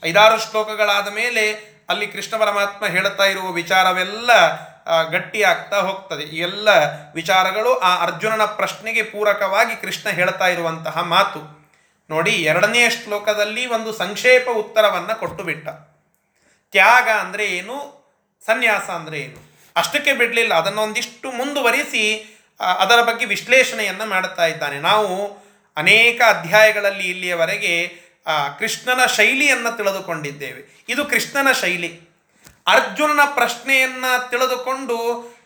ಐದಾರು ಶ್ಲೋಕಗಳಾದ ಮೇಲೆ ಅಲ್ಲಿ ಕೃಷ್ಣ ಪರಮಾತ್ಮ ಹೇಳ್ತಾ ಇರುವ ವಿಚಾರವೆಲ್ಲ ಗಟ್ಟಿಯಾಗ್ತಾ ಹೋಗ್ತದೆ. ಈ ಎಲ್ಲ ವಿಚಾರಗಳು ಆ ಅರ್ಜುನನ ಪ್ರಶ್ನೆಗೆ ಪೂರಕವಾಗಿ ಕೃಷ್ಣ ಹೇಳ್ತಾ ಇರುವಂತಹ ಮಾತು. ನೋಡಿ ಎರಡನೇ ಶ್ಲೋಕದಲ್ಲಿ ಒಂದು ಸಂಕ್ಷೇಪ ಉತ್ತರವನ್ನು ಕೊಟ್ಟು ಬಿಟ್ಟ. ತ್ಯಾಗ ಅಂದರೆ ಏನು? ಸನ್ಯಾಸ ಅಂದರೆ ಏನು? ಅಷ್ಟಕ್ಕೆ ಬಿಡಲಿಲ್ಲ. ಅದನ್ನು ಒಂದಿಷ್ಟು ಮುಂದುವರಿಸಿ ಅದರ ಬಗ್ಗೆ ವಿಶ್ಲೇಷಣೆಯನ್ನು ಮಾಡುತ್ತಾ ಇದ್ದಾನೆ. ನಾವು ಅನೇಕ ಅಧ್ಯಾಯಗಳಲ್ಲಿ ಇಲ್ಲಿಯವರೆಗೆ ಕೃಷ್ಣನ ಶೈಲಿಯನ್ನು ತಿಳಿದುಕೊಂಡಿದ್ದೇವೆ. ಇದು ಕೃಷ್ಣನ ಶೈಲಿ. ಅರ್ಜುನನ ಪ್ರಶ್ನೆಯನ್ನು ತಿಳಿದುಕೊಂಡು,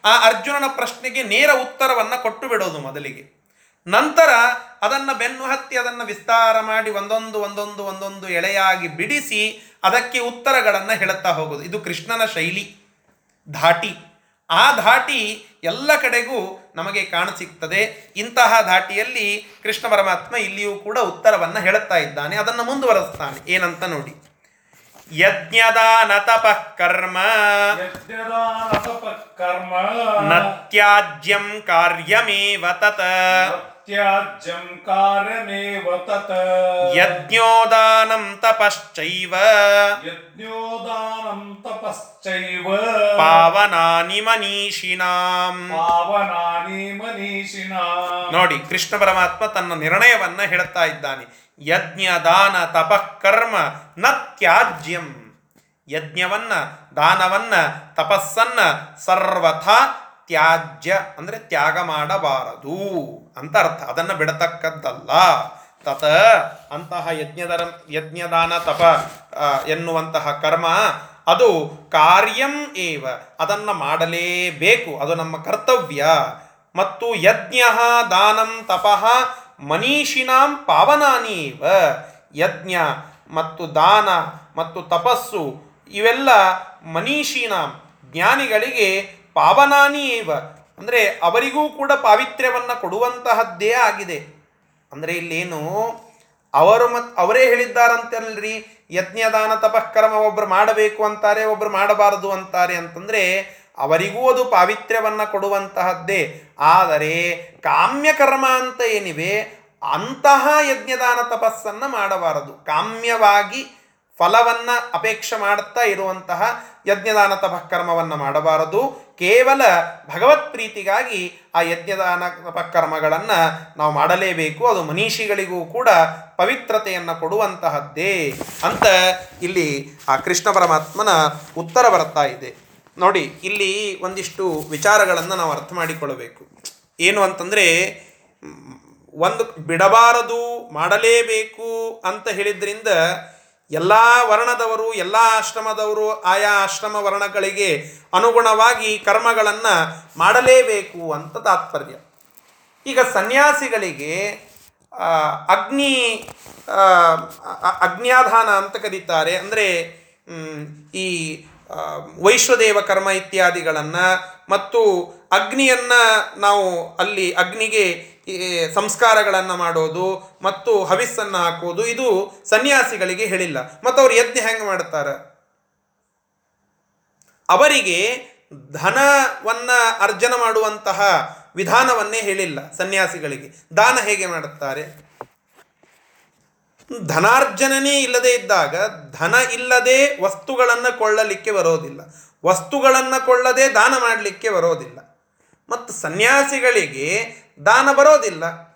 ಆ ಅರ್ಜುನನ ಪ್ರಶ್ನೆಗೆ ನೇರ ಉತ್ತರವನ್ನು ಕೊಟ್ಟು ಬಿಡೋದು ಮೊದಲಿಗೆ. ನಂತರ ಅದನ್ನು ಬೆನ್ನು ಹತ್ತಿ ಅದನ್ನು ವಿಸ್ತಾರ ಮಾಡಿ ಒಂದೊಂದು ಒಂದೊಂದು ಒಂದೊಂದು ಎಳೆಯಾಗಿ ಬಿಡಿಸಿ ಅದಕ್ಕೆ ಉತ್ತರಗಳನ್ನು ಹೇಳುತ್ತಾ ಹೋಗೋದು. ಇದು ಕೃಷ್ಣನ ಶೈಲಿ. ಧಾಟಿ. ಆ ಧಾಟಿ ಎಲ್ಲ ಕಡೆಗೂ ನಮಗೆ ಕಾಣಸಿಗ್ತದೆ ಇಂತಹ ಧಾಟಿಯಲ್ಲಿ ಕೃಷ್ಣ ಪರಮಾತ್ಮ ಇಲ್ಲಿಯೂ ಕೂಡ ಉತ್ತರವನ್ನು ಹೇಳುತ್ತಾ ಇದ್ದಾನೆ. ಅದನ್ನು ಮುಂದುವರೆಸ್ತಾನೆ. ಏನಂತ ನೋಡಿ. ಯಜ್ಞದಾನ ತಪಃ ಕರ್ಮ. ನತ್ಯಾಜ್ಯಂ ಕರ್ಮ. ಕಾರ್ಯಮೇವ ತತ್. ತ್ಯಾಜ್ಯಂ ಕಾರ್ಯಮೇವ ತತ್. ಯಜ್ಞೋದಾನಂ ತಪಶ್ಚೈವ. ಯಜ್ಞೋದಾನಂ ತಪಶ್ಚೈವ. ಪಾವನಾನಿ ಮನೀಷಿನಾಂ ಪಾವನಾನಿ ಮನೀಷಿಣಾ ನೋಡಿ ಕೃಷ್ಣ ಪರಮಾತ್ಮ ತನ್ನ ನಿರ್ಣಯವನ್ನ ಹೇಳ್ತಾ ಇದ್ದಾನೆ. ಯಜ್ಞ ದಾನ ತಪಃ ಕರ್ಮ ನ ತ್ಯಾಜ್ಯಂ. ಯಜ್ಞವನ್ನ ದಾನವನ್ನ ತಪಸ್ಸನ್ನ ಸರ್ವಥಾ ತ್ಯಾಜ್ಯ ಅಂದರೆ ತ್ಯಾಗ ಮಾಡಬಾರದು ಅಂತ ಅರ್ಥ. ಅದನ್ನು ಬಿಡತಕ್ಕದ್ದಲ್ಲ. ತತ ಅಂತಹ ಯಜ್ಞದರ ಯಜ್ಞದಾನ ತಪ ಎನ್ನುವಂತಹ ಕರ್ಮ, ಅದು ಕಾರ್ಯಂ ಏವ. ಅದನ್ನು ಮಾಡಲೇಬೇಕು. ಅದು ನಮ್ಮ ಕರ್ತವ್ಯ. ಮತ್ತು ಯಜ್ಞ ದಾನಂ ತಪಃ ಮನೀಷಿನಾಂ ಪಾವನಾನೀವ. ಯಜ್ಞ ಮತ್ತು ದಾನ ಮತ್ತು ತಪಸ್ಸು ಇವೆಲ್ಲ ಮನೀಷಿನಾಂ ಜ್ಞಾನಿಗಳಿಗೆ ಪಾವನಾನಿ ಏವ? ಅಂದರೆ ಅವರಿಗೂ ಕೂಡ ಪಾವಿತ್ರ್ಯವನ್ನು ಕೊಡುವಂತಹದ್ದೇ ಆಗಿದೆ. ಅಂದರೆ ಇಲ್ಲೇನು, ಅವರು ಮತ್ ಅವರೇ ಹೇಳಿದ್ದಾರಂತಲ್ರಿ, ಯಜ್ಞದಾನ ತಪಃಕರ್ಮ ಒಬ್ಬರು ಮಾಡಬೇಕು ಅಂತಾರೆ ಒಬ್ಬರು ಮಾಡಬಾರದು ಅಂತಾರೆ ಅಂತಂದರೆ ಅವರಿಗೂ ಅದು ಪಾವಿತ್ರ್ಯವನ್ನು ಕೊಡುವಂತಹದ್ದೇ. ಆದರೆ ಕಾಮ್ಯಕರ್ಮ ಅಂತ ಏನಿವೆ, ಅಂತಹ ಯಜ್ಞದಾನ ತಪಸ್ಸನ್ನು ಮಾಡಬಾರದು. ಕಾಮ್ಯವಾಗಿ ಫಲವನ್ನ ಅಪೇಕ್ಷೆ ಮಾಡುತ್ತಾ ಇರುವಂತಹ ಯಜ್ಞದಾನ ತಪಃಕರ್ಮವನ್ನು ಮಾಡಬಾರದು. ಕೇವಲ ಭಗವತ್ ಪ್ರೀತಿಗಾಗಿ ಆ ಯಜ್ಞದಾನ ತಪಃಕರ್ಮಗಳನ್ನು ನಾವು ಮಾಡಲೇಬೇಕು. ಅದು ಮನೀಷಿಗಳಿಗೂ ಕೂಡ ಪವಿತ್ರತೆಯನ್ನು ಕೊಡುವಂತಹದ್ದೇ ಅಂತ ಇಲ್ಲಿ ಆ ಕೃಷ್ಣ ಪರಮಾತ್ಮನ ಉತ್ತರ ಬರ್ತಾ ಇದೆ. ನೋಡಿ, ಇಲ್ಲಿ ಒಂದಿಷ್ಟು ವಿಚಾರಗಳನ್ನು ನಾವು ಅರ್ಥ ಮಾಡಿಕೊಳ್ಳಬೇಕು. ಏನು ಅಂತಂದರೆ, ಒಂದು ಬಿಡಬಾರದು, ಮಾಡಲೇಬೇಕು ಅಂತ ಹೇಳಿದ್ರಿಂದ ಎಲ್ಲ ವರ್ಣದವರು, ಎಲ್ಲ ಆಶ್ರಮದವರು ಆಯಾ ಆಶ್ರಮ ವರ್ಣಗಳಿಗೆ ಅನುಗುಣವಾಗಿ ಕರ್ಮಗಳನ್ನು ಮಾಡಲೇಬೇಕು ಅಂತ ತಾತ್ಪರ್ಯ. ಈಗ ಸನ್ಯಾಸಿಗಳಿಗೆ ಅಗ್ನಿ ಅಗ್ನಿಯಾಧಾನ ಅಂತ ಕರೀತಾರೆ. ಅಂದರೆ ಈ ವೈಶ್ವದೇವ ಕರ್ಮ ಇತ್ಯಾದಿಗಳನ್ನು ಮತ್ತು ಅಗ್ನಿಯನ್ನು ನಾವು ಅಲ್ಲಿ ಅಗ್ನಿಗೆ ಸಂಸ್ಕಾರಗಳನ್ನು ಮಾಡೋದು ಮತ್ತು ಹವಿಸ್ಸನ್ನು ಹಾಕೋದು ಇದು ಸನ್ಯಾಸಿಗಳಿಗೆ ಹೇಳಿಲ್ಲ. ಮತ್ತು ಅವರು ಯಜ್ಞ ಹೆಂಗೆ ಮಾಡ್ತಾರೆ? ಅವರಿಗೆ ಧನವನ್ನ ಅರ್ಜನ ಮಾಡುವಂತಹ ವಿಧಾನವನ್ನೇ ಹೇಳಿಲ್ಲ ಸನ್ಯಾಸಿಗಳಿಗೆ. ದಾನ ಹೇಗೆ ಮಾಡುತ್ತಾರೆ? ಧನಾರ್ಜನನೇ ಇಲ್ಲದೆ ಇದ್ದಾಗ ಧನ ಇಲ್ಲದೆ ವಸ್ತುಗಳನ್ನು ಕೊಳ್ಳಲಿಕ್ಕೆ ಬರೋದಿಲ್ಲ. ವಸ್ತುಗಳನ್ನು ಕೊಳ್ಳದೆ ದಾನ ಮಾಡಲಿಕ್ಕೆ ಬರೋದಿಲ್ಲ. ಮತ್ತು ಸನ್ಯಾಸಿಗಳಿಗೆ ದಾನ ಬರೋದಿಲ್ಲ.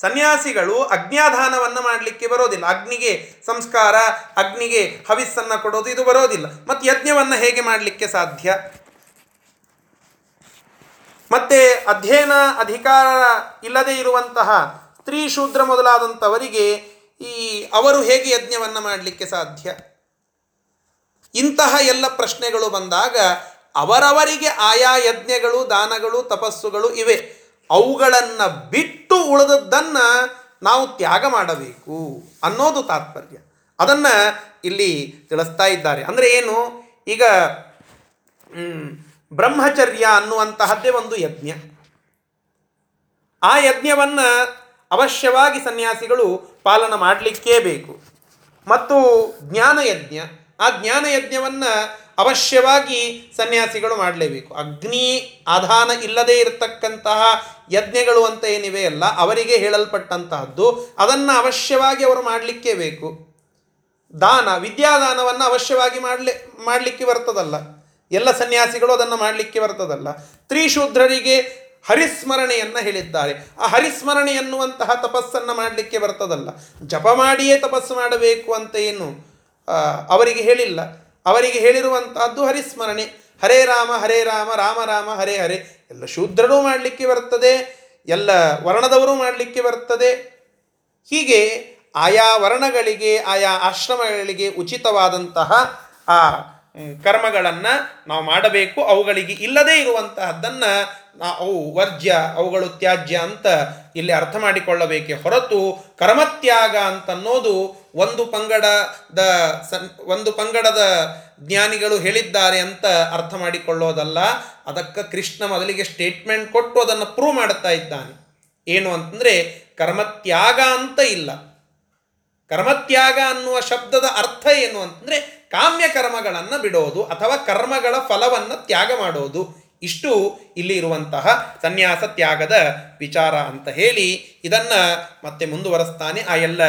ಸನ್ಯಾಸಿಗಳು ಅಗ್ನ್ಯಾಧಾನವನ್ನು ಮಾಡಲಿಕ್ಕೆ ಬರೋದಿಲ್ಲ. ಅಗ್ನಿಗೆ ಸಂಸ್ಕಾರ, ಅಗ್ನಿಗೆ ಹವಿಸ್ಸನ್ನು ಕೊಡೋದು ಇದು ಬರೋದಿಲ್ಲ. ಮತ್ತು ಯಜ್ಞವನ್ನು ಹೇಗೆ ಮಾಡಲಿಕ್ಕೆ ಸಾಧ್ಯ? ಮತ್ತೆ ಅಧ್ಯಯನ ಅಧಿಕಾರ ಇಲ್ಲದೆ ಇರುವಂತಹ ಸ್ತ್ರೀ ಶೂದ್ರ ಮೊದಲಾದಂಥವರಿಗೆ ಈ ಅವರು ಹೇಗೆ ಯಜ್ಞವನ್ನು ಮಾಡಲಿಕ್ಕೆ ಸಾಧ್ಯ? ಇಂತಹ ಎಲ್ಲ ಪ್ರಶ್ನೆಗಳು ಬಂದಾಗ ಅವರವರಿಗೆ ಆಯಾ ಯಜ್ಞಗಳು, ದಾನಗಳು, ತಪಸ್ಸುಗಳು ಇವೆ. ಅವುಗಳನ್ನು ಬಿಟ್ಟು ಉಳಿದದ್ದನ್ನು ನಾವು ತ್ಯಾಗ ಮಾಡಬೇಕು ಅನ್ನೋದು ತಾತ್ಪರ್ಯ. ಅದನ್ನು ಇಲ್ಲಿ ತಿಳಿಸ್ತಾ ಇದ್ದಾರೆ. ಅಂದರೆ ಏನು? ಈಗ ಬ್ರಹ್ಮಚರ್ಯ ಅನ್ನುವಂತಹದ್ದೇ ಒಂದು ಯಜ್ಞ. ಆ ಯಜ್ಞವನ್ನು ಅವಶ್ಯವಾಗಿ ಸನ್ಯಾಸಿಗಳು ಪಾಲನ ಮಾಡಲಿಕ್ಕೇ ಬೇಕು. ಮತ್ತು ಜ್ಞಾನಯಜ್ಞ ಆ ಜ್ಞಾನಯಜ್ಞವನ್ನು ಅವಶ್ಯವಾಗಿ ಸನ್ಯಾಸಿಗಳು ಮಾಡಲೇಬೇಕು. ಅಗ್ನಿ, ಆಧಾನ ಇಲ್ಲದೇ ಇರತಕ್ಕಂತಹ ಯಜ್ಞಗಳು ಅಂತ ಏನಿವೆ ಅಲ್ಲ ಅವರಿಗೆ ಹೇಳಲ್ಪಟ್ಟಂತಹದ್ದು, ಅದನ್ನು ಅವಶ್ಯವಾಗಿ ಅವರು ಮಾಡಲಿಕ್ಕೆ ಬೇಕು. ದಾನ, ವಿದ್ಯಾದಾನವನ್ನು ಅವಶ್ಯವಾಗಿ ಮಾಡಲಿ, ಮಾಡಲಿಕ್ಕೆ ಬರ್ತದಲ್ಲ. ಎಲ್ಲ ಸನ್ಯಾಸಿಗಳು ಅದನ್ನು ಮಾಡಲಿಕ್ಕೆ ಬರ್ತದಲ್ಲ. ತ್ರಿಶೂದ್ರರಿಗೆ ಹರಿಸ್ಮರಣೆಯನ್ನು ಹೇಳಿದ್ದಾರೆ. ಆ ಹರಿಸ್ಮರಣೆ ಎನ್ನುವಂತಹ ತಪಸ್ಸನ್ನು ಮಾಡಲಿಕ್ಕೆ ಬರ್ತದಲ್ಲ. ಜಪ ಮಾಡಿಯೇ ತಪಸ್ಸು ಮಾಡಬೇಕು ಅಂತ ಏನು ಅವರಿಗೆ ಹೇಳಿಲ್ಲ. ಅವರಿಗೆ ಹೇಳಿರುವಂತಹದ್ದು ಹರಿಸ್ಮರಣೆ. ಹರೇ ರಾಮ ಹರೇ ರಾಮ ರಾಮ ರಾಮ, ಹರೇ ಹರೇ. ಎಲ್ಲ ಶೂದ್ರರೂ ಮಾಡಲಿಕ್ಕೆ ಬರ್ತದೆ, ಎಲ್ಲ ವರ್ಣದವರು ಮಾಡಲಿಕ್ಕೆ ಬರ್ತದೆ. ಹೀಗೆ ಆಯಾ ವರ್ಣಗಳಿಗೆ, ಆಯಾ ಆಶ್ರಮಗಳಿಗೆ ಉಚಿತವಾದಂತಹ ಆ ಕರ್ಮಗಳನ್ನು ನಾವು ಮಾಡಬೇಕು. ಅವುಗಳಿಗೆ ಇಲ್ಲದೇ ಇರುವಂತಹದ್ದನ್ನು ಅವು ವರ್ಜ್ಯ, ಅವುಗಳು ತ್ಯಾಜ್ಯ ಅಂತ ಇಲ್ಲಿ ಅರ್ಥ ಮಾಡಿಕೊಳ್ಳಬೇಕೆ ಹೊರತು ಕರ್ಮತ್ಯಾಗ ಅಂತನ್ನೋದು ಒಂದು ಪಂಗಡದ ಒಂದು ಪಂಗಡದ ಜ್ಞಾನಿಗಳು ಹೇಳಿದ್ದಾರೆ ಅಂತ ಅರ್ಥ ಮಾಡಿಕೊಳ್ಳೋದಲ್ಲ, ಅದಕ್ಕೆ ಕೃಷ್ಣ ಮೊದಲಿಗೆ ಸ್ಟೇಟ್ಮೆಂಟ್ ಕೊಟ್ಟು ಅದನ್ನು ಪ್ರೂವ್ ಮಾಡುತ್ತಾ ಇದ್ದಾನೆ. ಏನು ಅಂತಂದರೆ, ಕರ್ಮತ್ಯಾಗ ಅಂತ ಇಲ್ಲ. ಕರ್ಮತ್ಯಾಗ ಅನ್ನುವ ಶಬ್ದದ ಅರ್ಥ ಏನು ಅಂತಂದರೆ ಕಾಮ್ಯ ಕರ್ಮಗಳನ್ನು ಬಿಡೋದು ಅಥವಾ ಕರ್ಮಗಳ ಫಲವನ್ನು ತ್ಯಾಗ ಮಾಡೋದು. ಇಷ್ಟು ಇಲ್ಲಿ ಇರುವಂತಹ ಸನ್ಯಾಸ ತ್ಯಾಗದ ವಿಚಾರ ಅಂತ ಹೇಳಿ ಇದನ್ನು ಮತ್ತೆ ಮುಂದುವರೆಸ್ತಾನೆ ಆ ಎಲ್ಲ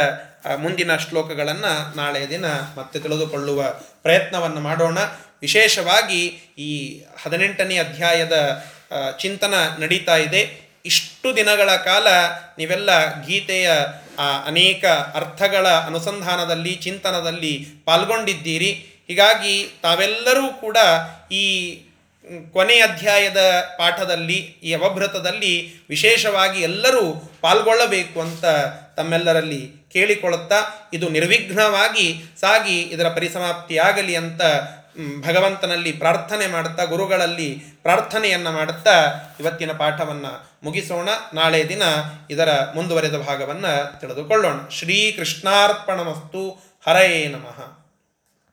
ಮುಂದಿನ ಶ್ಲೋಕಗಳನ್ನು ನಾಳೆಯ ದಿನ ಮತ್ತೆ ತಿಳಿದುಕೊಳ್ಳುವ ಪ್ರಯತ್ನವನ್ನು ಮಾಡೋಣ. ವಿಶೇಷವಾಗಿ ಈ ಹದಿನೆಂಟನೇ ಅಧ್ಯಾಯದ ಚಿಂತನ ನಡೀತಾ ಇದೆ. ಇಷ್ಟು ದಿನಗಳ ಕಾಲ ನೀವೆಲ್ಲ ಗೀತೆಯ ಅನೇಕ ಅರ್ಥಗಳ ಅನುಸಂಧಾನದಲ್ಲಿ, ಚಿಂತನದಲ್ಲಿ ಪಾಲ್ಗೊಂಡಿದ್ದೀರಿ. ಹೀಗಾಗಿ ತಾವೆಲ್ಲರೂ ಕೂಡ ಈ ಕೊನೆಯ ಅಧ್ಯಾಯದ ಪಾಠದಲ್ಲಿ, ಈ ಅವಭೃತದಲ್ಲಿ ವಿಶೇಷವಾಗಿ ಎಲ್ಲರೂ ಪಾಲ್ಗೊಳ್ಳಬೇಕು ಅಂತ ತಮ್ಮೆಲ್ಲರಲ್ಲಿ ಕೇಳಿಕೊಳ್ಳುತ್ತಾ, ಇದು ನಿರ್ವಿಘ್ನವಾಗಿ ಸಾಗಿ ಇದರ ಪರಿಸಮಾಪ್ತಿಯಾಗಲಿ ಅಂತ ಭಗವಂತನಲ್ಲಿ ಪ್ರಾರ್ಥನೆ ಮಾಡುತ್ತಾ, ಗುರುಗಳಲ್ಲಿ ಪ್ರಾರ್ಥನೆಯನ್ನು ಮಾಡುತ್ತಾ ಇವತ್ತಿನ ಪಾಠವನ್ನು ಮುಗಿಸೋಣ. ನಾಳೆ ದಿನ ಇದರ ಮುಂದುವರೆದ ಭಾಗವನ್ನು ತಿಳಿದುಕೊಳ್ಳೋಣ. ಶ್ರೀ ಕೃಷ್ಣಾರ್ಪಣಮಸ್ತು ಹರಯೇ ನಮಃ.